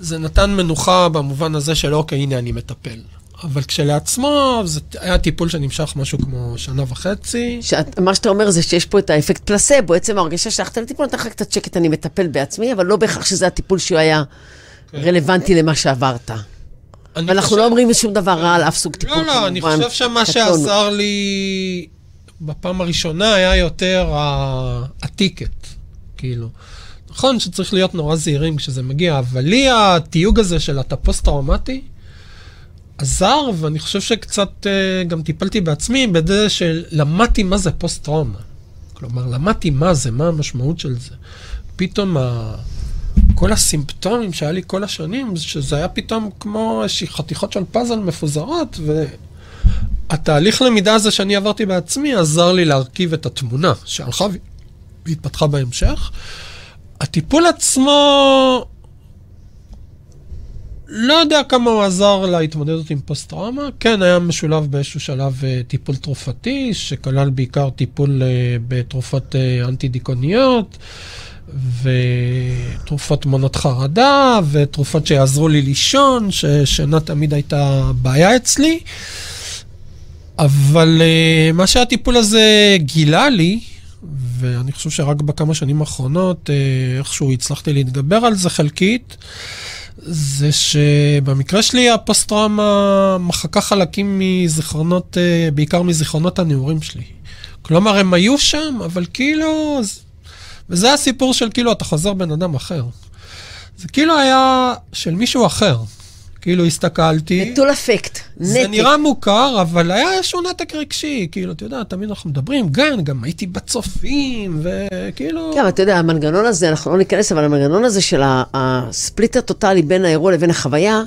זה נתן מנוחה במובן הזה של אוקיי, הנה אני מטפל. אבל כשלעצמו, זה היה טיפול שנמשך משהו כמו שנה וחצי. שאת, מה שאתה אומר זה שיש פה את האפקט פלסבו, עצם ההרגשה שהלכת לטיפול, נתן לך קצת שקט, אני מטפל בעצמי, אבל לא בהכרח שזה הטיפול שהוא היה כן. רלוונטי למה שעברת. ואנחנו חושב... לא אומרים שום דבר רע על אף סוג טיפול, לא, לא, אני חושב שמה שעזר לי בפעם הראשונה היה יותר הטיקט, כאילו. נכון שצריך להיות נורא זהירים כשזה מגיע, אבל לי התיוג הזה של אתה פוסט-טראומטי, עזר, ואני חושב שקצת uh, גם טיפלתי בעצמי בזה שלמדתי מה זה פוסט-טראומה. כלומר, למדתי מה זה, מה המשמעות של זה. פתאום ה... כל הסימפטומים שהיה לי כל השנים, שזה היה פתאום כמו איזושהי חתיכות של פאזל מפוזרות, והתהליך למידה הזה שאני עברתי בעצמי עזר לי להרכיב את התמונה שהלכה והתפתחה בהמשך. הטיפול עצמו לא יודע כמה הוא עזר להתמודדות עם פוסט-טראומה. כן, היה משולב באיזשהו שלב אה, טיפול תרופתי, שכלל בעיקר טיפול אה, בתרופות אה, אנטי-דיכאוניות, ותרופות מונות חרדה, ותרופות שיעזרו לי לישון, ששינה תמיד הייתה בעיה אצלי. אבל מה שהטיפול הזה גילה לי, ואני חושב שרק בכמה שנים האחרונות איכשהו הצלחתי להתגבר על זה חלקית, זה שבמקרה שלי הפוסט-טראומה מחקה חלקים מזיכרונות, אה, בעיקר מזיכרונות הנעורים שלי. כלומר, הם היו שם, אבל כאילו... וזה הסיפור של כאילו אתה חוזר בן אדם אחר. זה כאילו היה של מישהו אחר. כאילו הסתכלתי. נטול אפקט, נתק. זה נראה מוכר, אבל היה איזשהו נתק רגשי. כאילו, אתה יודע, תמיד אנחנו מדברים, גם, גם הייתי בצופים, וכאילו... כן, אתה יודע, המנגנון הזה, אנחנו לא ניכנס, אבל המנגנון הזה של הספליט הטוטאלי בין האירוע לבין החוויה,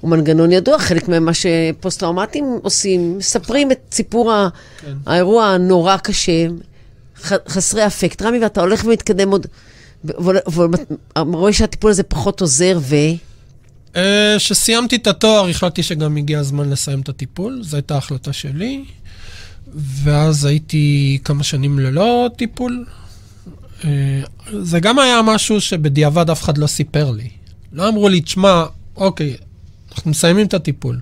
הוא מנגנון ידוע, חלק ממה שפוסט-טראומטים עושים, מספרים את סיפור כן. האירוע הנורא קשה, חסרי אפקט. רמי, ואתה הולך ומתקדם עוד, ורואה שהטיפול הזה פחות עוזר, ו... כשסיימתי אה, את התואר, החלטתי שגם הגיע הזמן לסיים את הטיפול, זו הייתה החלטה שלי. ואז הייתי כמה שנים ללא טיפול. אה, זה גם היה משהו שבדיעבד אף אחד לא סיפר לי. לא אמרו לי, תשמע, אוקיי, אנחנו מסיימים את הטיפול.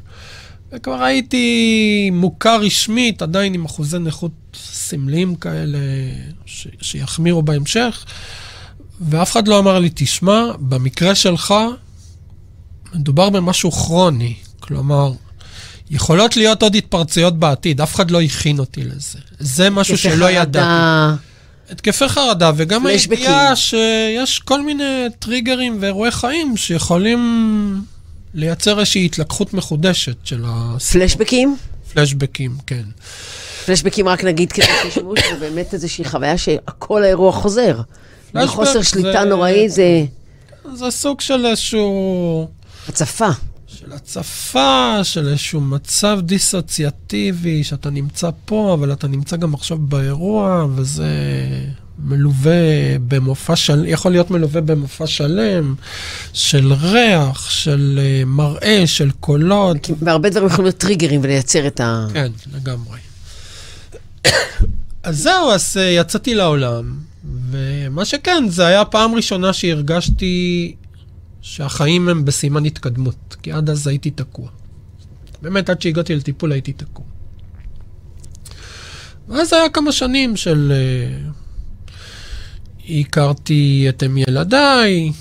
וכבר הייתי מוכר רשמית, עדיין עם אחוזי נכות סמליים כאלה, ש- שיחמירו בהמשך, ואף אחד לא אמר לי, תשמע, במקרה שלך, מדובר במשהו כרוני. כלומר, יכולות להיות עוד התפרצויות בעתיד, אף אחד לא הכין אותי לזה. זה משהו שלא ידעתי. התקפי חרדה, וגם הידיעה שיש כל מיני טריגרים ואירועי חיים שיכולים לייצר איזושהי התלקחות מחודשת של ה... פלשבקים? פלשבקים, כן. פלשבקים, רק נגיד כדי שישמעו, *coughs* זה באמת איזושהי חוויה שכל האירוע חוזר. חוסר שליטה נוראי זה... זה סוג של איזשהו... הצפה. של הצפה, של איזשהו מצב דיסוציאטיבי, שאתה נמצא פה, אבל אתה נמצא גם עכשיו באירוע, וזה מלווה במופע שלם, יכול להיות מלווה במופע שלם, של ריח, של uh, מראה, של קולות. והרבה דברים יכולים להיות טריגרים ולייצר את ה... כן, לגמרי. *coughs* אז זהו, אז uh, יצאתי לעולם, ומה שכן, זה היה פעם ראשונה שהרגשתי שהחיים הם בסימן התקדמות, כי עד אז הייתי תקוע. באמת, עד שהגעתי לטיפול הייתי תקוע. ואז היה כמה שנים של... Uh, הכרתי את אם ילדיי,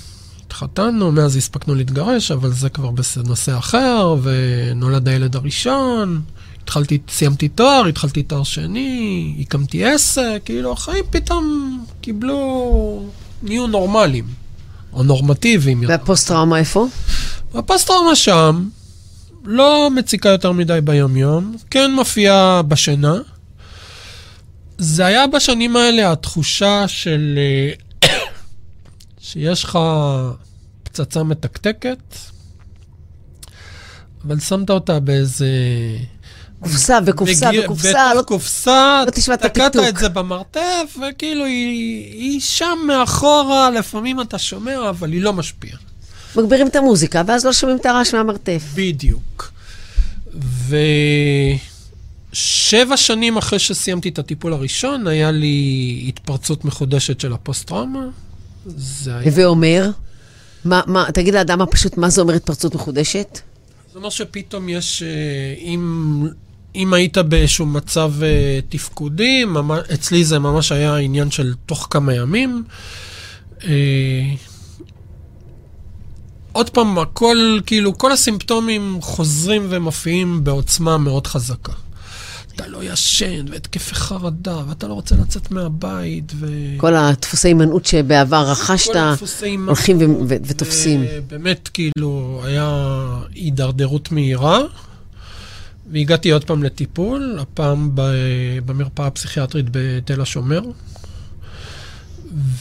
התחתנו, מאז הספקנו להתגרש, אבל זה כבר בנושא אחר, ונולד הילד הראשון, התחלתי, סיימתי תואר, התחלתי תואר שני, הקמתי עסק, כאילו החיים פתאום קיבלו, נהיו נורמליים. או נורמטיביים. והפוסט-טראומה איפה? הפוסט-טראומה שם, לא מציקה יותר מדי ביומיום, כן מופיעה בשינה. זה היה בשנים האלה התחושה של... *coughs* שיש לך פצצה מתקתקת, אבל שמת אותה באיזה... קופסה וקופסה וקופסה. בתוך קופסה, לא תשמע את הפיתוק. תקעת את זה במרתף, וכאילו היא, היא שם מאחורה, לפעמים אתה שומע, אבל היא לא משפיעה. מגבירים את המוזיקה, ואז לא שומעים את הרעש מהמרתף. בדיוק. ושבע שנים אחרי שסיימתי את הטיפול הראשון, היה לי התפרצות מחודשת של הפוסט-טראומה. זה היה... ואומר? מה, מה, תגיד לאדם הפשוט, מה זה אומר התפרצות מחודשת? זה אומר שפתאום יש, אה, אם אם היית באיזשהו מצב uh, תפקודי, ממש, אצלי זה ממש היה עניין של תוך כמה ימים. Uh, עוד פעם, הכל, כאילו, כל הסימפטומים חוזרים ומופיעים בעוצמה מאוד חזקה. אתה לא ישן, והתקפי חרדה, ואתה לא רוצה לצאת מהבית, ו... כל הדפוסי הימנעות שבעבר רכשת, הולכים ו- ו- ותופסים. באמת, כאילו, היה הידרדרות מהירה. והגעתי עוד פעם לטיפול, הפעם במרפאה הפסיכיאטרית בתל השומר.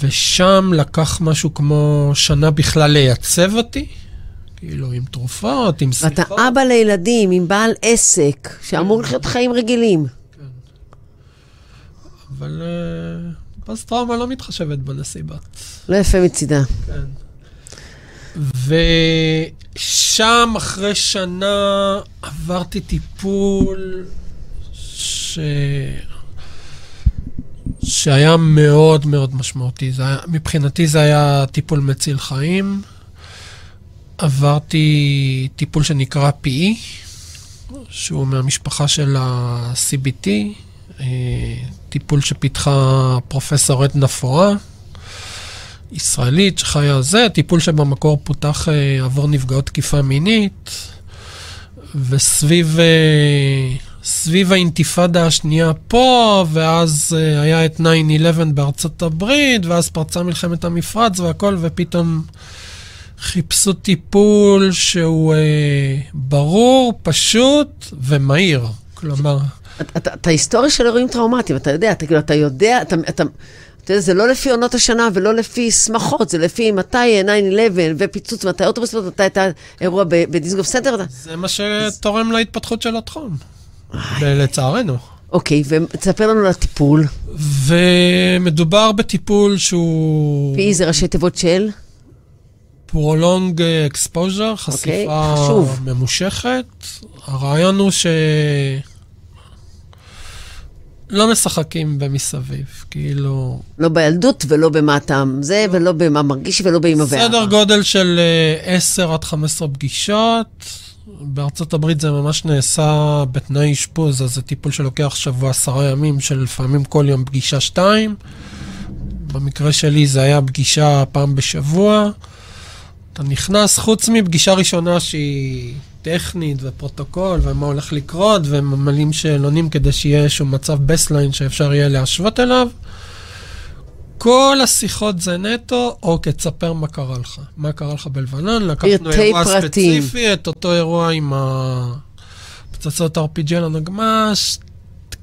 ושם לקח משהו כמו שנה בכלל לייצב אותי, כאילו עם תרופות, עם שיחות. ואתה אבא לילדים, עם בעל עסק, שאמור כן. לחיות חיים רגילים. כן. אבל uh, פוסט-טראומה לא מתחשבת בנסיבות. לא יפה מצידה. כן. ושם, אחרי שנה, עברתי טיפול ש... שהיה מאוד מאוד משמעותי. זה היה, מבחינתי זה היה טיפול מציל חיים. עברתי טיפול שנקרא PE, שהוא מהמשפחה של ה-CBT, אה, טיפול שפיתחה פרופסור עדנה פורה, ישראלית שחיה זה, טיפול שבמקור פותח אה, עבור נפגעות תקיפה מינית, וסביב אה, סביב האינתיפאדה השנייה פה, ואז היה את 9-11 בארצות הברית, ואז פרצה מלחמת המפרץ והכל, ופתאום... חיפשו טיפול שהוא אה, ברור, פשוט ומהיר. כלומר... את ההיסטוריה של אירועים טראומטיים, אתה יודע, אתה, כאילו, אתה יודע, אתה, אתה, אתה יודע, זה לא לפי עונות השנה ולא לפי שמחות, זה לפי מתי 9-11 ופיצוץ, מתי אוטובוס, מתי הייתה אירוע בדיזנגוף סנטר. זה מה שתורם להתפתחות של התחום, לצערנו. אוקיי, ותספר לנו על הטיפול. ומדובר בטיפול שהוא... פי זה ראשי תיבות של? prolong exposure, חשיפה okay, ממושכת. הרעיון הוא ש... לא משחקים במסביב, כאילו... לא בילדות ולא במה אתה זה, ולא במה מרגיש ולא באמא ואבא. סדר גודל של 10 אה, עד 15 פגישות. בארצות הברית זה ממש נעשה בתנאי אשפוז, אז זה טיפול שלוקח שבוע, עשרה ימים, שלפעמים כל יום פגישה שתיים. במקרה שלי זה היה פגישה פעם בשבוע. אתה נכנס, חוץ מפגישה ראשונה שהיא טכנית ופרוטוקול ומה הולך לקרות, וממלאים שאלונים כדי שיהיה איזשהו מצב בסליין שאפשר יהיה להשוות אליו. כל השיחות זה נטו, אוקיי, תספר מה קרה לך. מה קרה לך בלבנון, לקחנו אירוע פרטים. ספציפי, את אותו אירוע עם הפצצות RPG על הנגמ"ש,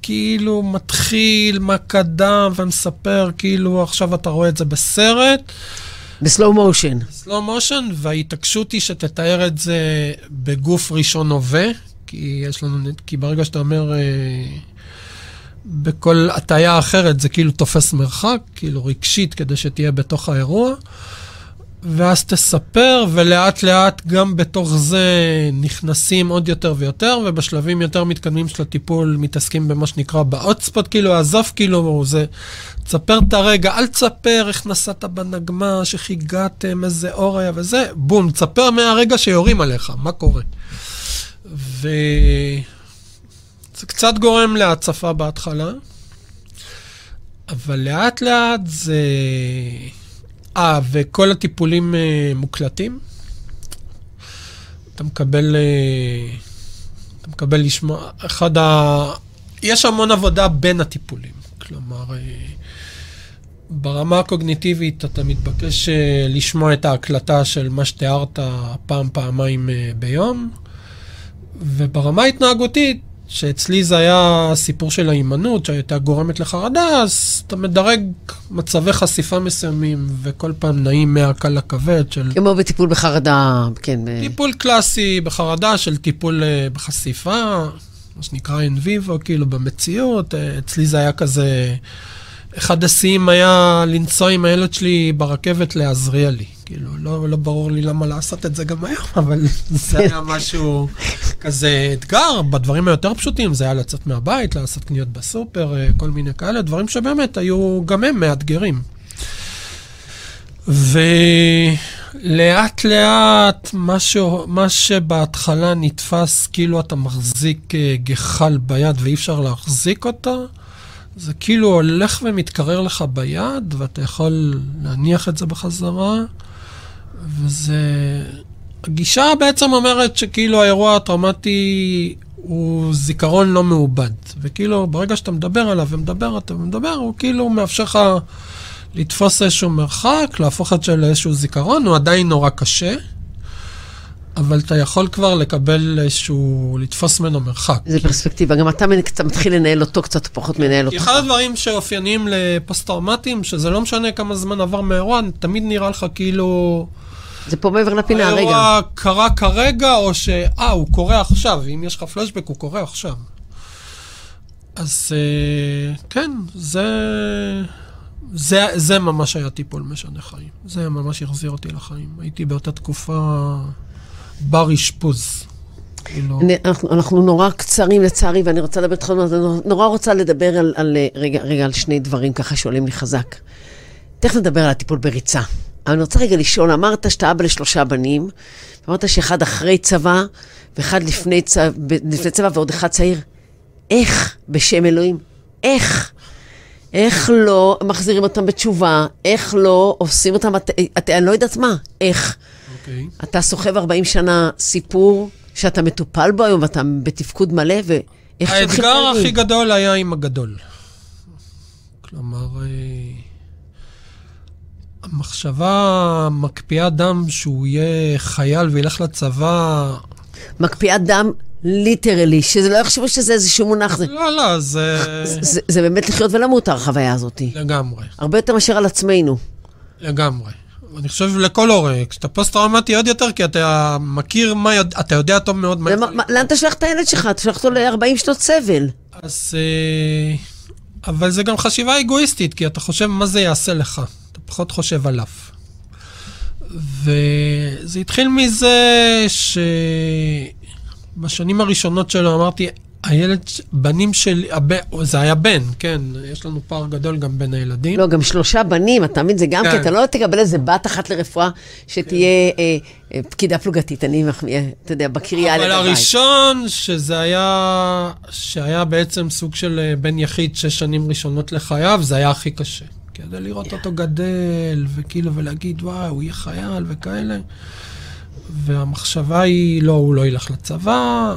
כאילו מתחיל, מה קדם, ומספר, כאילו עכשיו אתה רואה את זה בסרט. בסלואו מושן. בסלואו מושן, וההתעקשות היא שתתאר את זה בגוף ראשון הווה, כי יש לנו, כי ברגע שאתה אומר, אה, בכל הטעיה אחרת זה כאילו תופס מרחק, כאילו רגשית, כדי שתהיה בתוך האירוע. ואז תספר, ולאט לאט גם בתוך זה נכנסים עוד יותר ויותר, ובשלבים יותר מתקדמים של הטיפול מתעסקים במה שנקרא באוטספוט, כאילו, עזוב, כאילו, זה, תספר את הרגע, אל תספר איך נסעת בנגמ"ש, איך הגעתם, איזה אור היה וזה, בום, תספר מהרגע שיורים עליך, מה קורה. וזה קצת גורם להצפה בהתחלה, אבל לאט לאט זה... אה, וכל הטיפולים אה, מוקלטים. אתה מקבל, אה, אתה מקבל לשמוע, אחד ה... יש המון עבודה בין הטיפולים. כלומר, אה, ברמה הקוגניטיבית אתה מתבקש אה, לשמוע את ההקלטה של מה שתיארת פעם, פעמיים אה, ביום, וברמה ההתנהגותית שאצלי זה היה סיפור של ההימנעות, שהייתה גורמת לחרדה, אז אתה מדרג מצבי חשיפה מסוימים, וכל פעם נעים מהקל לכבד של... כמו בטיפול בחרדה, כן. טיפול קלאסי בחרדה של טיפול uh, בחשיפה, מה שנקרא אין ויבו, כאילו במציאות. Uh, אצלי זה היה כזה... אחד השיאים היה לנסוע עם הילד שלי ברכבת לעזריאלי. כאילו, לא, לא ברור לי למה לעשות את זה גם היום, אבל זה היה משהו כזה אתגר. בדברים היותר פשוטים, זה היה לצאת מהבית, לעשות קניות בסופר, אה, כל מיני כאלה, דברים שבאמת היו גם הם מאתגרים. ולאט לאט, מה, ש... מה שבהתחלה נתפס כאילו אתה מחזיק אה, גחל ביד ואי אפשר להחזיק אותה, זה כאילו הולך ומתקרר לך ביד, ואתה יכול להניח את זה בחזרה, וזה... הגישה בעצם אומרת שכאילו האירוע הטראומטי הוא זיכרון לא מעובד. וכאילו, ברגע שאתה מדבר עליו ומדבר אתה ומדבר, הוא כאילו מאפשר לך לתפוס איזשהו מרחק, להפוך את זה לאיזשהו זיכרון, הוא עדיין נורא קשה. אבל אתה יכול כבר לקבל איזשהו, לתפוס ממנו מרחק. איזה פרספקטיבה, גם אתה מתחיל לנהל אותו, קצת פחות מנהל אותו. כי אחד הדברים שאופייניים לפוסט-טראומטיים, שזה לא משנה כמה זמן עבר מאירוע, תמיד נראה לך כאילו... זה פה מעבר לפינה, רגע. האירוע קרה כרגע, או ש... אה, הוא קורה עכשיו, אם יש לך פלשבק, הוא קורה עכשיו. אז אה, כן, זה... זה, זה ממש היה טיפול משנה חיים. זה ממש החזיר אותי לחיים. הייתי באותה תקופה בר אשפוז. כאילו, אנחנו, נורא קצרים לצערי, ואני רוצה לדבר איתך, אני נורא רוצה לדבר על, רגע, רגע, על שני דברים ככה שעולים לי חזק. תכף נדבר על הטיפול בריצה. אבל אני רוצה רגע לשאול, אמרת שאתה אבא לשלושה בנים, אמרת שאחד אחרי צבא, ואחד לפני, צבא, לפני צבא ועוד אחד צעיר. איך, בשם אלוהים, איך? איך לא מחזירים אותם בתשובה? איך לא עושים אותם, את, את, אני לא יודעת מה, איך? אוקיי. אתה סוחב 40 שנה סיפור שאתה מטופל בו היום ואתה בתפקוד מלא, ואיך שולחים האתגר ילדים? הכי גדול היה עם הגדול. כלומר, אה, המחשבה מקפיאה דם שהוא יהיה חייל וילך לצבא, מקפיאת דם literally, שזה לא יחשבו שזה איזשהו מונח, זה, לא, לא, זה זה, זה באמת לחיות ולמות, החוויה הזאת. לגמרי, הרבה יותר מאשר על עצמנו. לגמרי. אני חושב לכל הורה, כשאתה פוסט-טראומטי עוד יותר, כי אתה מכיר מה, אתה יודע טוב מאוד מה... לאן אתה שולח את הילד שלך? אתה שולח אותו ל-40 שנות סבל. אז... אה, אבל זה גם חשיבה אגואיסטית, כי אתה חושב מה זה יעשה לך. אתה פחות חושב עליו. וזה התחיל מזה שבשנים הראשונות שלו אמרתי, הילד, בנים שלי, הבן, זה היה בן, כן, יש לנו פער גדול גם בין הילדים. לא, גם שלושה בנים, אתה מבין? זה גם כן. כי אתה לא תקבל איזה בת אחת לרפואה שתהיה אה, אה, פקידה פלוגתית. אני, מחמיאה, אתה יודע, בקריה ליד אבל. הראשון, שזה היה, שהיה בעצם סוג של אה, בן יחיד שש שנים ראשונות לחייו, זה היה הכי קשה. כדי לראות אותו גדל, וכאילו, ולהגיד, וואי, הוא יהיה חייל וכאלה. והמחשבה היא, לא, הוא לא ילך לצבא,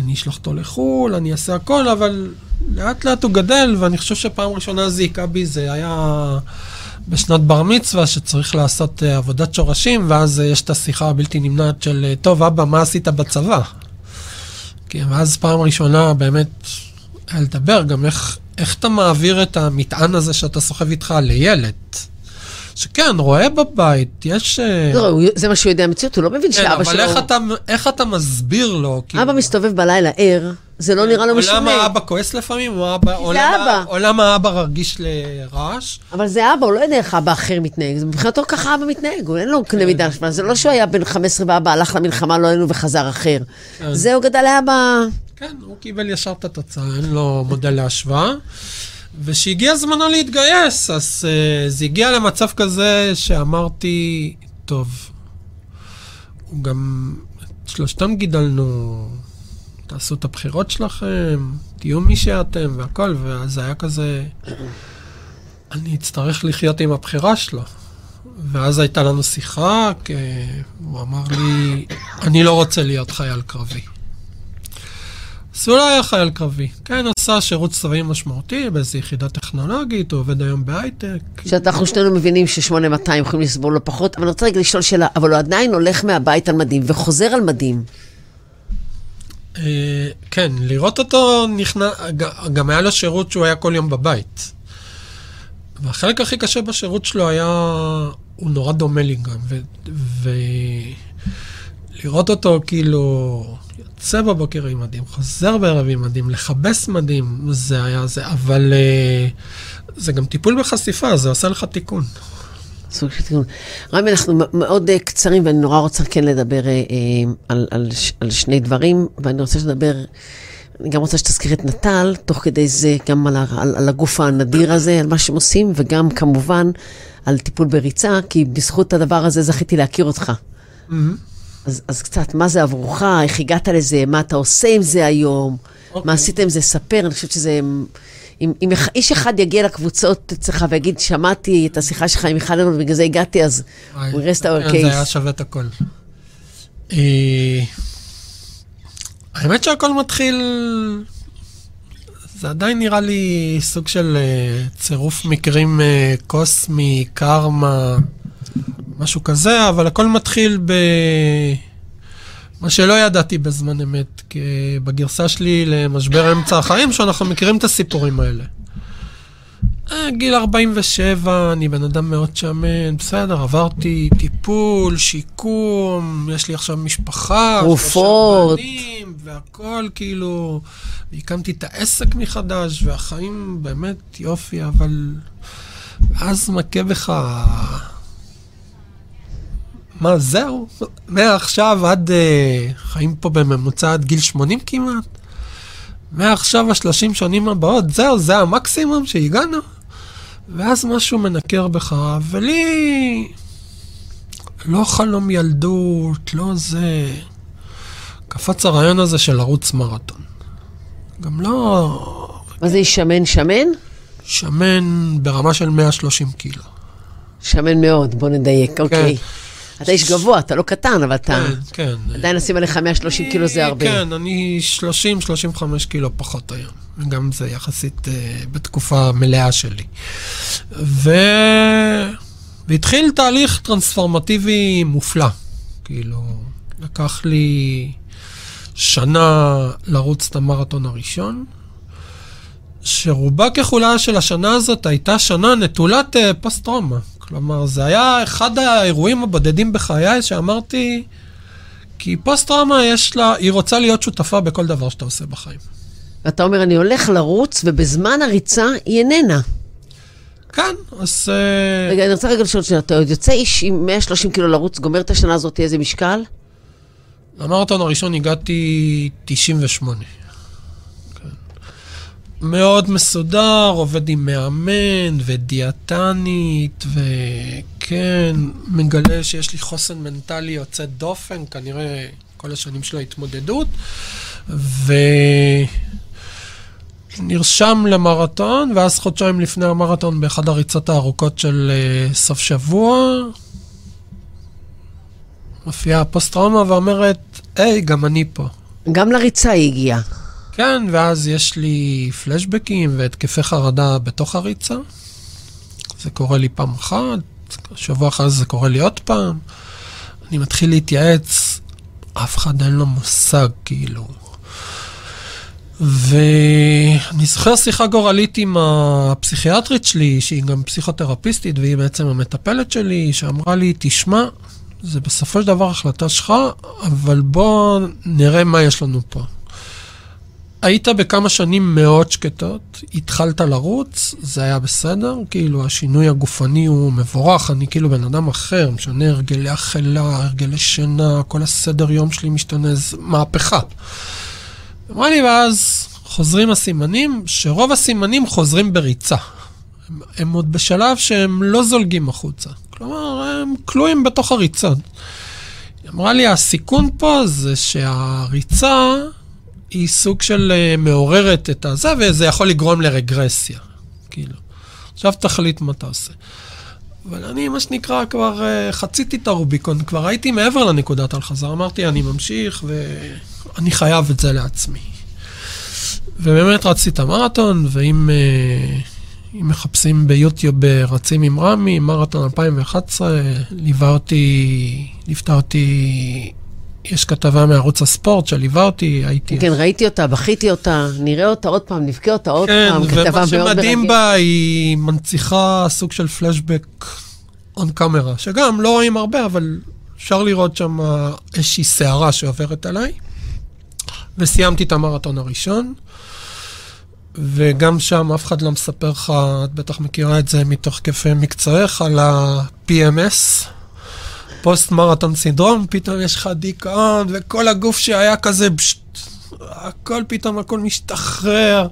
אני אשלח אותו לחו"ל, אני אעשה הכל, אבל לאט לאט הוא גדל, ואני חושב שפעם ראשונה זה היכה בי, זה היה בשנת בר מצווה, שצריך לעשות אה, עבודת שורשים, ואז אה, יש את השיחה הבלתי נמנעת של, אה, טוב, אבא, מה עשית בצבא? כי ואז פעם ראשונה באמת היה לדבר גם איך, איך אתה מעביר את המטען הזה שאתה סוחב איתך לילד. שכן, רואה בבית, יש... אה, לא, זה מה שהוא יודע במציאות, הוא לא מבין כן, שאבא שלו... אבל איך אתה, איך אתה מסביר לו? כאילו, אבא מסתובב בלילה ער, זה לא נראה לו או משונה. למה אבא כועס לפעמים, או אבא... או למה- אבא. או למה אבא רגיש לרעש. אבל זה אבא, הוא לא יודע איך אבא אחר מתנהג. מבחינתו ככה אבא מתנהג, הוא אין לו קנה מידה. כן. זה לא שהוא היה בן 15 ואבא הלך למלחמה, לא היינו וחזר אחר. כן. זה הוא גדל לאבא... כן, הוא קיבל ישר את התוצאה, אין לו מודל להשוואה. וכשהגיע זמנו להתגייס, אז uh, זה הגיע למצב כזה שאמרתי, טוב, גם, את שלושתם גידלנו, תעשו את הבחירות שלכם, תהיו מי שאתם והכל, ואז היה כזה, אני אצטרך לחיות עם הבחירה שלו. ואז הייתה לנו שיחה, כי הוא אמר לי, אני לא רוצה להיות חייל קרבי. אז הוא לא היה חייל קרבי. כן, עשה שירות צבאי משמעותי באיזו יחידה טכנולוגית, הוא עובד היום בהייטק. שאנחנו שנינו מבינים ש-8200 יכולים לסבול לא פחות, אבל אני רוצה רגע לשאול שאלה, אבל הוא עדיין הולך מהבית על מדים וחוזר על מדים. אה, כן, לראות אותו נכנס, גם היה לו שירות שהוא היה כל יום בבית. והחלק הכי קשה בשירות שלו היה, הוא נורא דומה לי גם, ולראות אותו כאילו יוצא בבוקר עם מדים, חוזר בערב עם מדים, לכבס מדים, זה היה זה, אבל אה, זה גם טיפול בחשיפה, זה עושה לך תיקון. סוג של תיקון. רמי, אנחנו מאוד אה, קצרים, ואני נורא רוצה כן לדבר אה, על, על, על שני דברים, ואני רוצה שתדבר, אני גם רוצה שתזכיר את נט"ל, תוך כדי זה גם על, על, על הגוף הנדיר הזה, על מה שהם עושים, וגם כמובן על טיפול בריצה, כי בזכות הדבר הזה זכיתי להכיר אותך. אז, אז קצת, מה זה עבורך, איך הגעת לזה, מה אתה עושה עם זה היום, אוקיי. מה עשית עם זה, ספר, אני חושבת שזה... אם, אם איש אחד יגיע לקבוצות אצלך ויגיד, שמעתי את השיחה שלך עם מיכל אלון ובגלל זה הגעתי, אז הוא rest our כן, זה היה. שווה את הכל. אה, האמת שהכל מתחיל... זה עדיין נראה לי סוג של אה, צירוף מקרים אה, קוסמי, קרמה, משהו כזה, אבל הכל מתחיל ב... מה שלא ידעתי בזמן אמת, כי בגרסה שלי למשבר אמצע החיים, שאנחנו מכירים את הסיפורים האלה. אה, גיל 47, אני בן אדם מאוד שמן, בסדר, עברתי טיפול, שיקום, יש לי עכשיו משפחה, תרופות. והכל כאילו, והקמתי את העסק מחדש, והחיים באמת יופי, אבל אז מכה בך... מה, זהו? מעכשיו עד... Uh, חיים פה בממוצע עד גיל 80 כמעט? מעכשיו השלושים שנים הבאות, זהו, זה המקסימום שהגענו? ואז משהו מנקר בך, ולי... לא חלום ילדות, לא זה... קפץ הרעיון הזה של לרוץ מרתון. גם לא... מה זה שמן שמן? שמן ברמה של 130 קילו. שמן מאוד, בוא נדייק, כן. אוקיי. אתה איש גבוה, אתה לא קטן, אבל אתה... כן, כן. עדיין לשים עליך 130 קילו זה הרבה. כן, אני 30-35 קילו פחות היום. גם זה יחסית uh, בתקופה מלאה שלי. ו... והתחיל תהליך טרנספורמטיבי מופלא. כאילו, לקח לי שנה לרוץ את המרתון הראשון, שרובה ככולה של השנה הזאת הייתה שנה נטולת uh, פוסט-טראומה. כלומר, זה היה אחד האירועים הבודדים בחיי שאמרתי, כי פוסט-טראומה יש לה, היא רוצה להיות שותפה בכל דבר שאתה עושה בחיים. ואתה אומר, אני הולך לרוץ, ובזמן הריצה היא איננה. כן, אז... אה, רגע, אני רוצה רגע לשאול שאלה, אתה עוד יוצא איש עם 130 קילו לרוץ, גומר את השנה הזאת, איזה משקל? למרתון הראשון הגעתי 98. מאוד מסודר, עובד עם מאמן ודיאטנית, וכן, מגלה שיש לי חוסן מנטלי יוצא דופן, כנראה כל השנים של ההתמודדות, ונרשם למרתון, ואז חודשיים לפני המרתון, באחד הריצות הארוכות של uh, סוף שבוע, מופיעה הפוסט-טראומה ואומרת, היי, גם אני פה. גם לריצה היא הגיעה. כן, ואז יש לי פלשבקים והתקפי חרדה בתוך הריצה. זה קורה לי פעם אחת, שבוע אחרי זה קורה לי עוד פעם. אני מתחיל להתייעץ, אף אחד אין לו מושג, כאילו. ואני זוכר שיחה גורלית עם הפסיכיאטרית שלי, שהיא גם פסיכותרפיסטית והיא בעצם המטפלת שלי, שאמרה לי, תשמע, זה בסופו של דבר החלטה שלך, אבל בוא נראה מה יש לנו פה. היית בכמה שנים מאוד שקטות, התחלת לרוץ, זה היה בסדר, כאילו השינוי הגופני הוא מבורך, אני כאילו בן אדם אחר, משנה הרגלי אכילה, הרגלי שינה, כל הסדר יום שלי משתנה, זה מהפכה. אמרה לי, ואז חוזרים הסימנים, שרוב הסימנים חוזרים בריצה. הם, הם עוד בשלב שהם לא זולגים החוצה. כלומר, הם כלואים בתוך הריצות. היא אמרה לי, הסיכון פה זה שהריצה... היא סוג של uh, מעוררת את הזה, וזה יכול לגרום לרגרסיה. כאילו. עכשיו תחליט מה אתה עושה. אבל אני, מה שנקרא, כבר uh, חציתי את הרוביקון, כבר הייתי מעבר לנקודת אל-חזר. אמרתי, אני ממשיך ואני חייב את זה לעצמי. ובאמת רצתי את המרתון, ואם uh, מחפשים ביוטיוב רצים עם רמי, מרתון 2011, ליווה אותי, ליוותה אותי יש כתבה מערוץ הספורט שליווה אותי, הייתי... כן, ראיתי אותה, בכיתי אותה, נראה אותה עוד פעם, נבכה אותה עוד כן, פעם, כתבה מאוד מרגשת. כן, ומה שמדהים בה, היא מנציחה סוג של פלשבק און קאמרה, שגם לא רואים הרבה, אבל אפשר לראות שם איזושהי סערה שעוברת עליי. וסיימתי את המרתון הראשון, וגם שם אף אחד לא מספר לך, את בטח מכירה את זה מתוך כיפי מקצועך, על ה-PMS. פוסט מרתון סינדרום, פתאום יש לך דיכאון, וכל הגוף שהיה כזה, הכל פתאום, הכל משתחרר.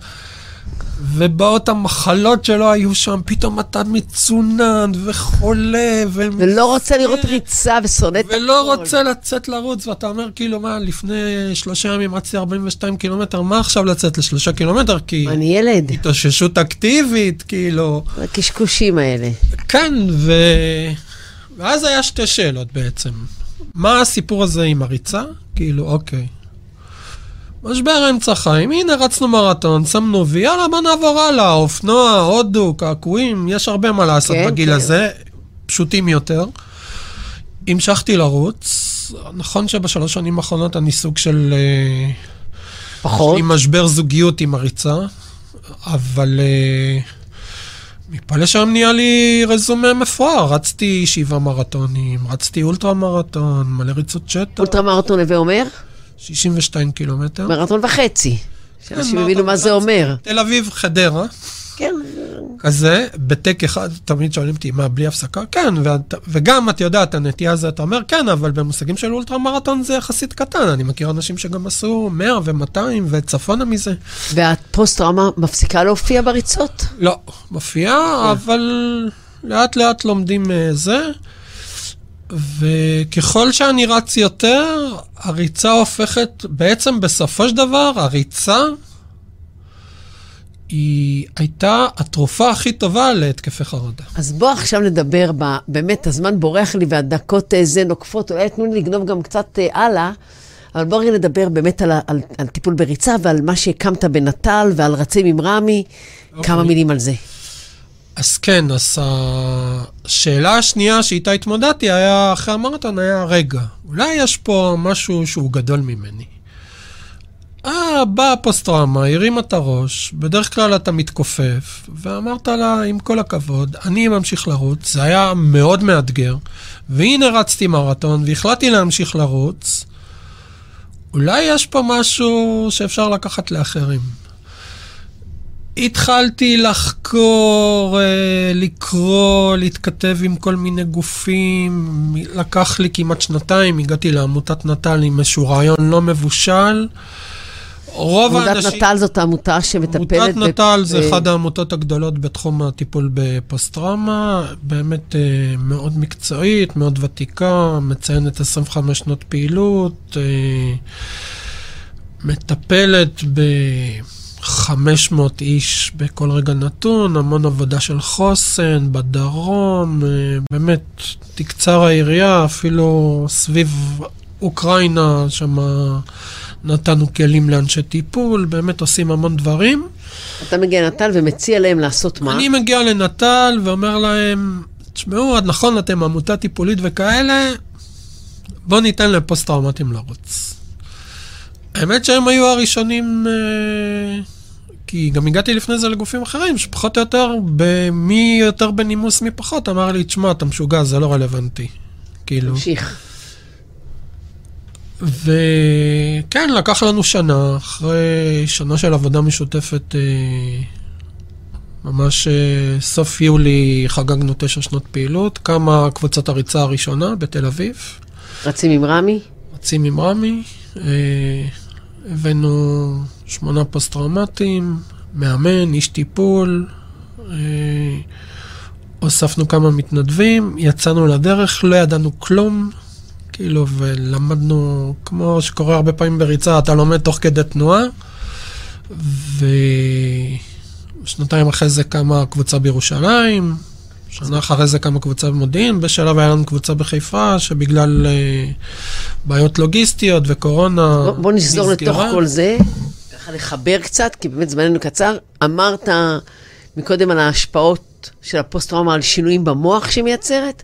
ובאות המחלות שלא היו שם, פתאום אתה מצונן וחולה ו... ולא רוצה לראות ריצה ושונא את הכול. ולא רוצה לצאת לרוץ, ואתה אומר, כאילו, מה, לפני שלושה ימים רצתי 42 קילומטר, מה עכשיו לצאת לשלושה קילומטר? כי... אני ילד. התאוששות אקטיבית, כאילו... הקשקושים האלה. כן, ו... ואז היה שתי שאלות בעצם. מה הסיפור הזה עם הריצה? כאילו, אוקיי. משבר אמצע חיים, הנה רצנו מרתון, שמנו וי, יאללה בוא נעבור הלאה, אופנוע, הודו, קעקועים, יש הרבה מה לעשות כן, בגיל כן. הזה, פשוטים יותר. המשכתי לרוץ, נכון שבשלוש שנים האחרונות אני סוג של... אה, פחות? עם משבר זוגיות עם הריצה, אבל... Uh, מפה לשם נהיה לי רזומה מפואר. רצתי שבעה מרתונים, רצתי אולטרה מרתון, מלא ריצות שטח. אולטרה מרתון הווה אומר? 62 קילומטר. מרתון וחצי. שאנשים כן, הבינו מה זה אומר. תל אביב, חדרה. כן. כזה, בטק אחד, תמיד שואלים אותי, מה, בלי הפסקה? כן, ואת, וגם, את יודעת, הנטייה הזאת, אתה אומר, כן, אבל במושגים של אולטרה מרתון זה יחסית קטן. אני מכיר אנשים שגם עשו 100 ו-200 וצפונה מזה. והפוסט-טראומה מפסיקה להופיע בריצות? לא, מופיעה, אבל לאט לאט לומדים אה, זה. וככל שאני רץ יותר, הריצה הופכת, בעצם בסופו של דבר, הריצה היא הייתה התרופה הכי טובה להתקפי חרדה. אז בוא עכשיו נדבר, ב, באמת, הזמן בורח לי והדקות אה, זה נוקפות, אולי תנו לי לגנוב גם קצת אה, הלאה, אבל בואו רגע נדבר באמת על, על, על טיפול בריצה ועל מה שהקמת בנטל ועל רצים עם רמי. Okay. כמה אוקיי. מילים על זה. אז כן, אז השאלה השנייה שאיתה התמודדתי היה, אחרי המרתון, היה, רגע, אולי יש פה משהו שהוא גדול ממני. אה, באה הפוסט-טראומה, הרימה את הראש, בדרך כלל אתה מתכופף, ואמרת לה, עם כל הכבוד, אני ממשיך לרוץ, זה היה מאוד מאתגר, והנה רצתי מרתון, והחלטתי להמשיך לרוץ, אולי יש פה משהו שאפשר לקחת לאחרים. התחלתי לחקור, אה, לקרוא, להתכתב עם כל מיני גופים. לקח לי כמעט שנתיים, הגעתי לעמותת נט"ל עם איזשהו רעיון לא מבושל. רוב האנשים... עמותת נט"ל זאת העמותה שמטפלת... עמותת נט"ל זה אחת העמותות הגדולות בתחום הטיפול בפוסט-טראומה, באמת אה, מאוד מקצועית, מאוד ותיקה, מציינת 25 שנות פעילות, אה, מטפלת ב... 500 איש בכל רגע נתון, המון עבודה של חוסן בדרום, אה, באמת תקצר העירייה, אפילו סביב אוקראינה, שם נתנו כלים לאנשי טיפול, באמת עושים המון דברים. אתה מגיע לנט"ל ומציע להם לעשות מה? אני מגיע לנט"ל ואומר להם, תשמעו, נכון, אתם עמותה טיפולית וכאלה, בואו ניתן לפוסט-טראומטים לרוץ. האמת שהם היו הראשונים, אה, כי גם הגעתי לפני זה לגופים אחרים, שפחות או יותר, מי יותר בנימוס מי פחות, אמר לי, תשמע, אתה משוגע, זה לא רלוונטי. כאילו... תמשיך. וכן, לקח לנו שנה, אחרי שנה של עבודה משותפת, אה, ממש אה, סוף יולי חגגנו תשע שנות פעילות, קמה קבוצת הריצה הראשונה בתל אביב. רצים עם רמי? רצים עם רמי. הבאנו שמונה פוסט-טראומטיים, מאמן, איש טיפול, אה, הוספנו כמה מתנדבים, יצאנו לדרך, לא ידענו כלום, כאילו, ולמדנו, כמו שקורה הרבה פעמים בריצה, אתה לומד תוך כדי תנועה, ושנתיים אחרי זה קמה קבוצה בירושלים, שנה אחרי זה קמה קבוצה במודיעין, בשלב היה לנו קבוצה בחיפה, שבגלל uh, בעיות לוגיסטיות וקורונה בוא, בוא נסגור לתוך כל זה, ככה לחבר קצת, כי באמת זמננו קצר. אמרת מקודם על ההשפעות של הפוסט-טראומה על שינויים במוח שהיא מייצרת,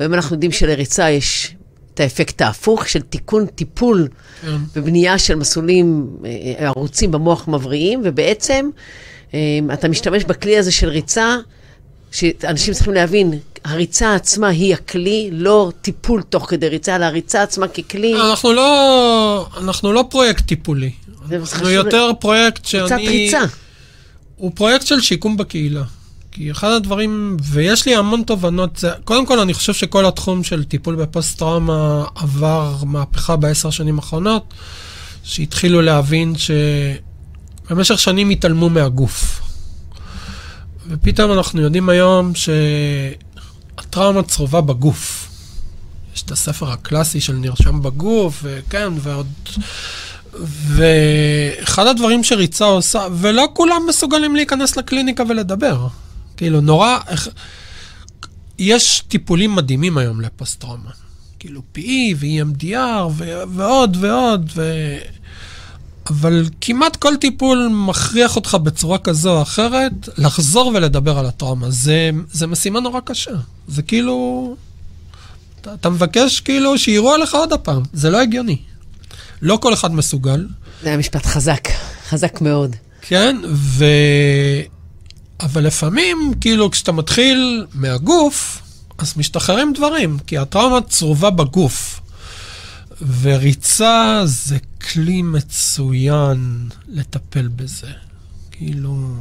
והיום אנחנו יודעים שלריצה יש את האפקט ההפוך של תיקון, טיפול כן. ובנייה של מסלולים, אה, אה, ערוצים במוח מבריאים, ובעצם אתה משתמש בכלי הזה של ריצה. שאנשים צריכים להבין, הריצה עצמה היא הכלי, לא טיפול תוך כדי ריצה, אלא הריצה עצמה ככלי. אנחנו לא, אנחנו לא פרויקט טיפולי. אנחנו יותר פרויקט שאני... ריצת ריצה. הוא פרויקט של שיקום בקהילה. כי אחד הדברים, ויש לי המון תובנות, זה, קודם כל אני חושב שכל התחום של טיפול בפוסט-טראומה עבר מהפכה בעשר שנים האחרונות, שהתחילו להבין שבמשך שנים התעלמו מהגוף. ופתאום אנחנו יודעים היום שהטראומה צרובה בגוף. יש את הספר הקלאסי של נרשם בגוף, וכן, ועוד... ואחד הדברים שריצה עושה, ולא כולם מסוגלים להיכנס לקליניקה ולדבר. כאילו, נורא... יש טיפולים מדהימים היום לפוסט-טראומה. כאילו PE ו-EMDR ועוד ועוד, ו... אבל כמעט כל טיפול מכריח אותך בצורה כזו או אחרת לחזור ולדבר על הטראומה. זה, זה משימה נורא קשה. זה כאילו... אתה, אתה מבקש כאילו שיראו עליך עוד הפעם. זה לא הגיוני. לא כל אחד מסוגל. זה היה משפט חזק, חזק מאוד. כן, ו... אבל לפעמים, כאילו, כשאתה מתחיל מהגוף, אז משתחררים דברים, כי הטראומה צרובה בגוף. וריצה זה כלי מצוין לטפל בזה. כאילו...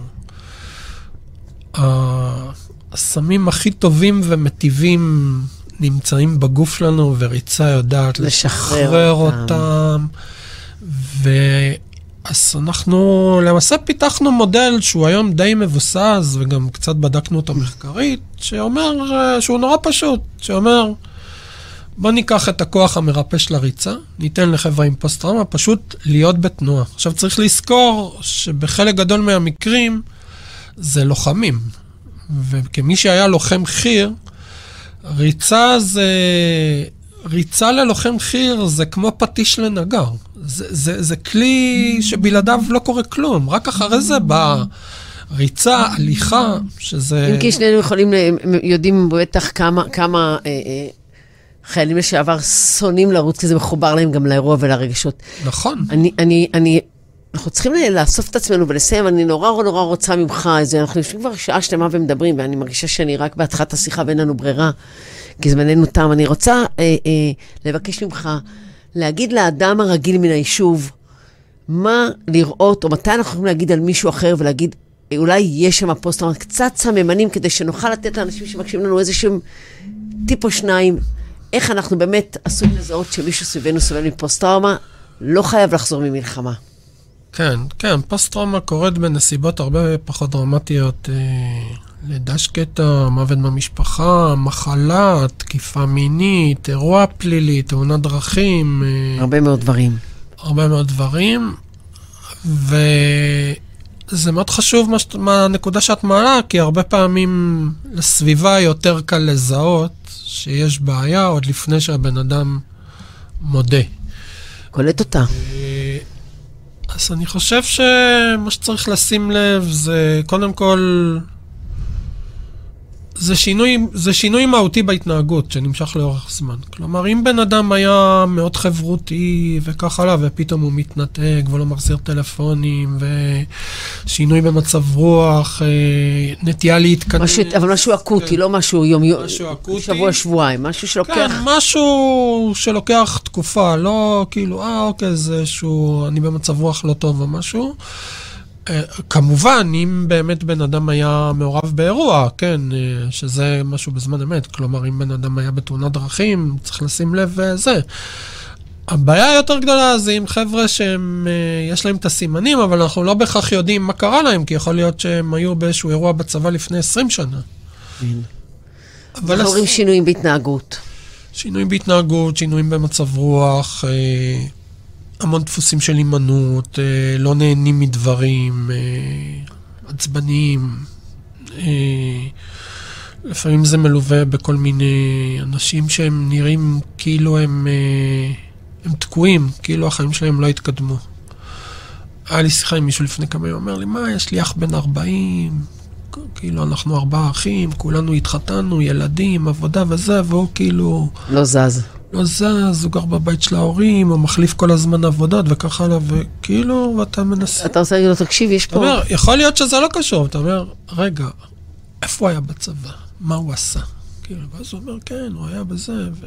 הסמים הכי טובים ומטיבים נמצאים בגוף שלנו, וריצה יודעת לשחרר לשחרר אותם. אותם. אז אנחנו למעשה פיתחנו מודל שהוא היום די מבוסס, וגם קצת בדקנו אותו מחקרית, שאומר, אה, שהוא נורא פשוט, שאומר, בוא ניקח את הכוח המרפא של הריצה, ניתן לחברה עם פוסט-טראומה פשוט להיות בתנועה. עכשיו צריך לזכור שבחלק גדול מהמקרים זה לוחמים, וכמי שהיה לוחם חי"ר, ריצה זה... ריצה ללוחם חי"ר זה כמו פטיש לנגר. זה, זה, זה כלי שבלעדיו לא קורה כלום, רק אחרי זה באה ריצה, הליכה, שזה... אם כי שנינו יכולים, יודעים בטח כמה, כמה אה, אה, חיילים לשעבר שונאים לרוץ, כי זה מחובר להם גם לאירוע ולרגשות. נכון. אני, אני, אני, אנחנו צריכים לאסוף את עצמנו ולסיים, אני נורא נורא רוצה ממך איזה, אנחנו יושבים כבר שעה שלמה ומדברים, ואני מרגישה שאני רק בהתחלת השיחה ואין לנו ברירה, כי זמננו תם. אני רוצה אה, אה, לבקש ממך להגיד לאדם הרגיל מן היישוב, מה לראות, או מתי אנחנו יכולים להגיד על מישהו אחר ולהגיד, אה, אולי יש שם פוסט-טראומה, קצת סממנים כדי שנוכל לתת לאנשים שמקשיבים לנו איזשהם טיפ או שניים, איך אנחנו באמת עשויים לזהות שמישהו סביבנו סובל מפוסט-טראומה, לא חייב לחזור ממלחמה. כן, כן, פוסט-טראומה קורית בנסיבות הרבה פחות דרמטיות. אה, לידה שקטה, מוות במשפחה, מחלה, תקיפה מינית, אירוע פלילי, תאונת דרכים. אה, הרבה מאוד דברים. הרבה מאוד דברים, וזה מאוד חשוב מה, מה הנקודה שאת מעלה, כי הרבה פעמים לסביבה יותר קל לזהות שיש בעיה עוד לפני שהבן אדם מודה. קולט אותה. אה, אז אני חושב שמה שצריך לשים לב זה קודם כל, זה שינוי, זה שינוי מהותי בהתנהגות שנמשך לאורך זמן. כלומר, אם בן אדם היה מאוד חברותי וכך הלאה, ופתאום הוא מתנתק ולא מחזיר טלפונים, ושינוי במצב רוח, אה, נטייה להתכנס. משהו, אבל משהו אקוטי, כן. לא משהו יום יום, משהו אקוטי. שבוע, שבועיים, משהו שלוקח... כן, משהו שלוקח תקופה, לא כאילו, אה, אוקיי, זה איזשהו, אני במצב רוח לא טוב או משהו. כמובן, אם באמת בן אדם היה מעורב באירוע, כן, אה, שזה משהו בזמן אמת, כלומר, אם בן אדם היה בתאונת דרכים, צריך לשים לב אה, זה. הבעיה היותר גדולה זה עם חבר'ה שהם, אה, יש להם את הסימנים, אבל אנחנו לא בהכרח יודעים מה קרה להם, כי יכול להיות שהם היו באיזשהו אירוע בצבא לפני 20 שנה. אבל אנחנו רואים שינויים בהתנהגות. שינויים בהתנהגות, שינויים במצב רוח, אה, המון דפוסים של הימנעות, אה, לא נהנים מדברים, אה, עצבניים. אה, לפעמים זה מלווה בכל מיני אנשים שהם נראים כאילו הם, הם תקועים, כאילו החיים שלהם לא התקדמו. היה לי שיחה עם מישהו לפני כמה ימים, אומר לי, מה, יש לי אח בן 40, כאילו אנחנו ארבעה אחים, כולנו התחתנו, ילדים, עבודה וזה, והוא כאילו לא זז. לא זז, הוא גר בבית של ההורים, הוא מחליף כל הזמן עבודות וכך הלאה, וכאילו, ואתה מנסה... אתה רוצה להגיד לו, תקשיב, יש אתה פה... אומר, יכול להיות שזה לא קשור, אתה אומר, רגע, איפה הוא היה בצבא? מה הוא עשה? כאילו, ואז הוא אומר, כן, הוא היה בזה. ו...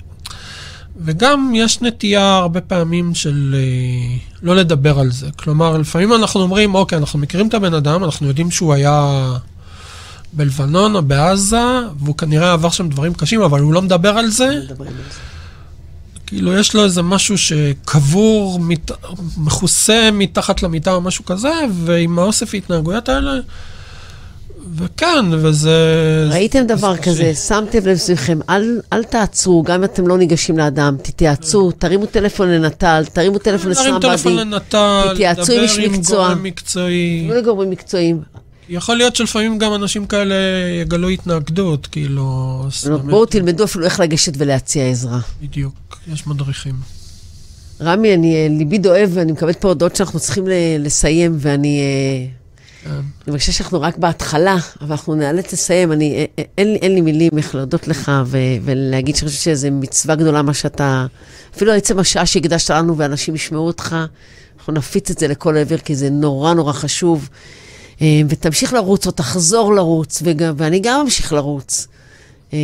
וגם יש נטייה הרבה פעמים של אה, לא לדבר על זה. כלומר, לפעמים אנחנו אומרים, אוקיי, אנחנו מכירים את הבן אדם, אנחנו יודעים שהוא היה בלבנון או בעזה, והוא כנראה עבר שם דברים קשים, אבל הוא לא מדבר על זה. מדברים על זה. כאילו, יש לו איזה משהו שקבור, מת... מכוסה מתחת למיטה או משהו כזה, ועם האוסף ההתנהגויות האלה, וכן, וזה... ראיתם זה דבר קשה. כזה, שמתם לב סביבכם, אל, אל תעצרו, גם אם אתם לא ניגשים לאדם, תתייעצו, תרימו טלפון לנט"ל, תרימו טלפון טלפון לסמבדי, לנט"ל, תתייעצו עם איש עם מקצוע. גורם מקצועי. תנו לגורמים מקצועיים. יכול להיות שלפעמים גם אנשים כאלה יגלו התנגדות, כאילו... בואו תלמדו אפילו איך לגשת ולהציע עזרה. בדיוק, יש מדריכים. רמי, אני, אה, ליבי דואב, ואני מקבלת פה הודעות שאנחנו צריכים לסיים, ואני אה, כן. אני מרגישה שאנחנו רק בהתחלה, אבל אנחנו נאלץ לסיים. אני, אה, אין, אין לי מילים איך להודות לך ו, ולהגיד שאני חושבת שזו מצווה גדולה מה שאתה... אפילו עצם השעה שהקדשת לנו ואנשים ישמעו אותך, אנחנו נפיץ את זה לכל עבר, כי זה נורא נורא חשוב. אה, ותמשיך לרוץ או תחזור לרוץ, וגם, ואני גם אמשיך לרוץ. אה,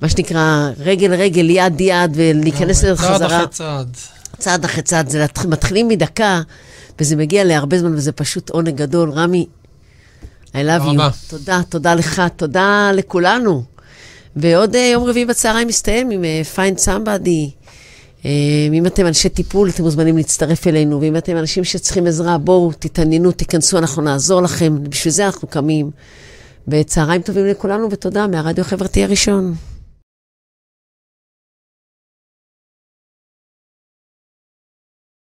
מה שנקרא, רגל רגל, יד יד, ולהיכנס לזה צעד חזרה. אחרי צעד. צעד אחרי צעד, זה מתחילים מדקה, וזה מגיע להרבה זמן, וזה פשוט עונג גדול. רמי, I love you. תודה, תודה לך, תודה לכולנו. ועוד אה, יום רביעי בצהריים מסתיים עם Find Somebody. אה, אם אתם אנשי טיפול, אתם מוזמנים להצטרף אלינו, ואם אתם אנשים שצריכים עזרה, בואו, תתעניינו, תיכנסו, אנחנו נעזור לכם. בשביל זה אנחנו קמים. וצהריים טובים לכולנו, ותודה מהרדיו החברתי הראשון.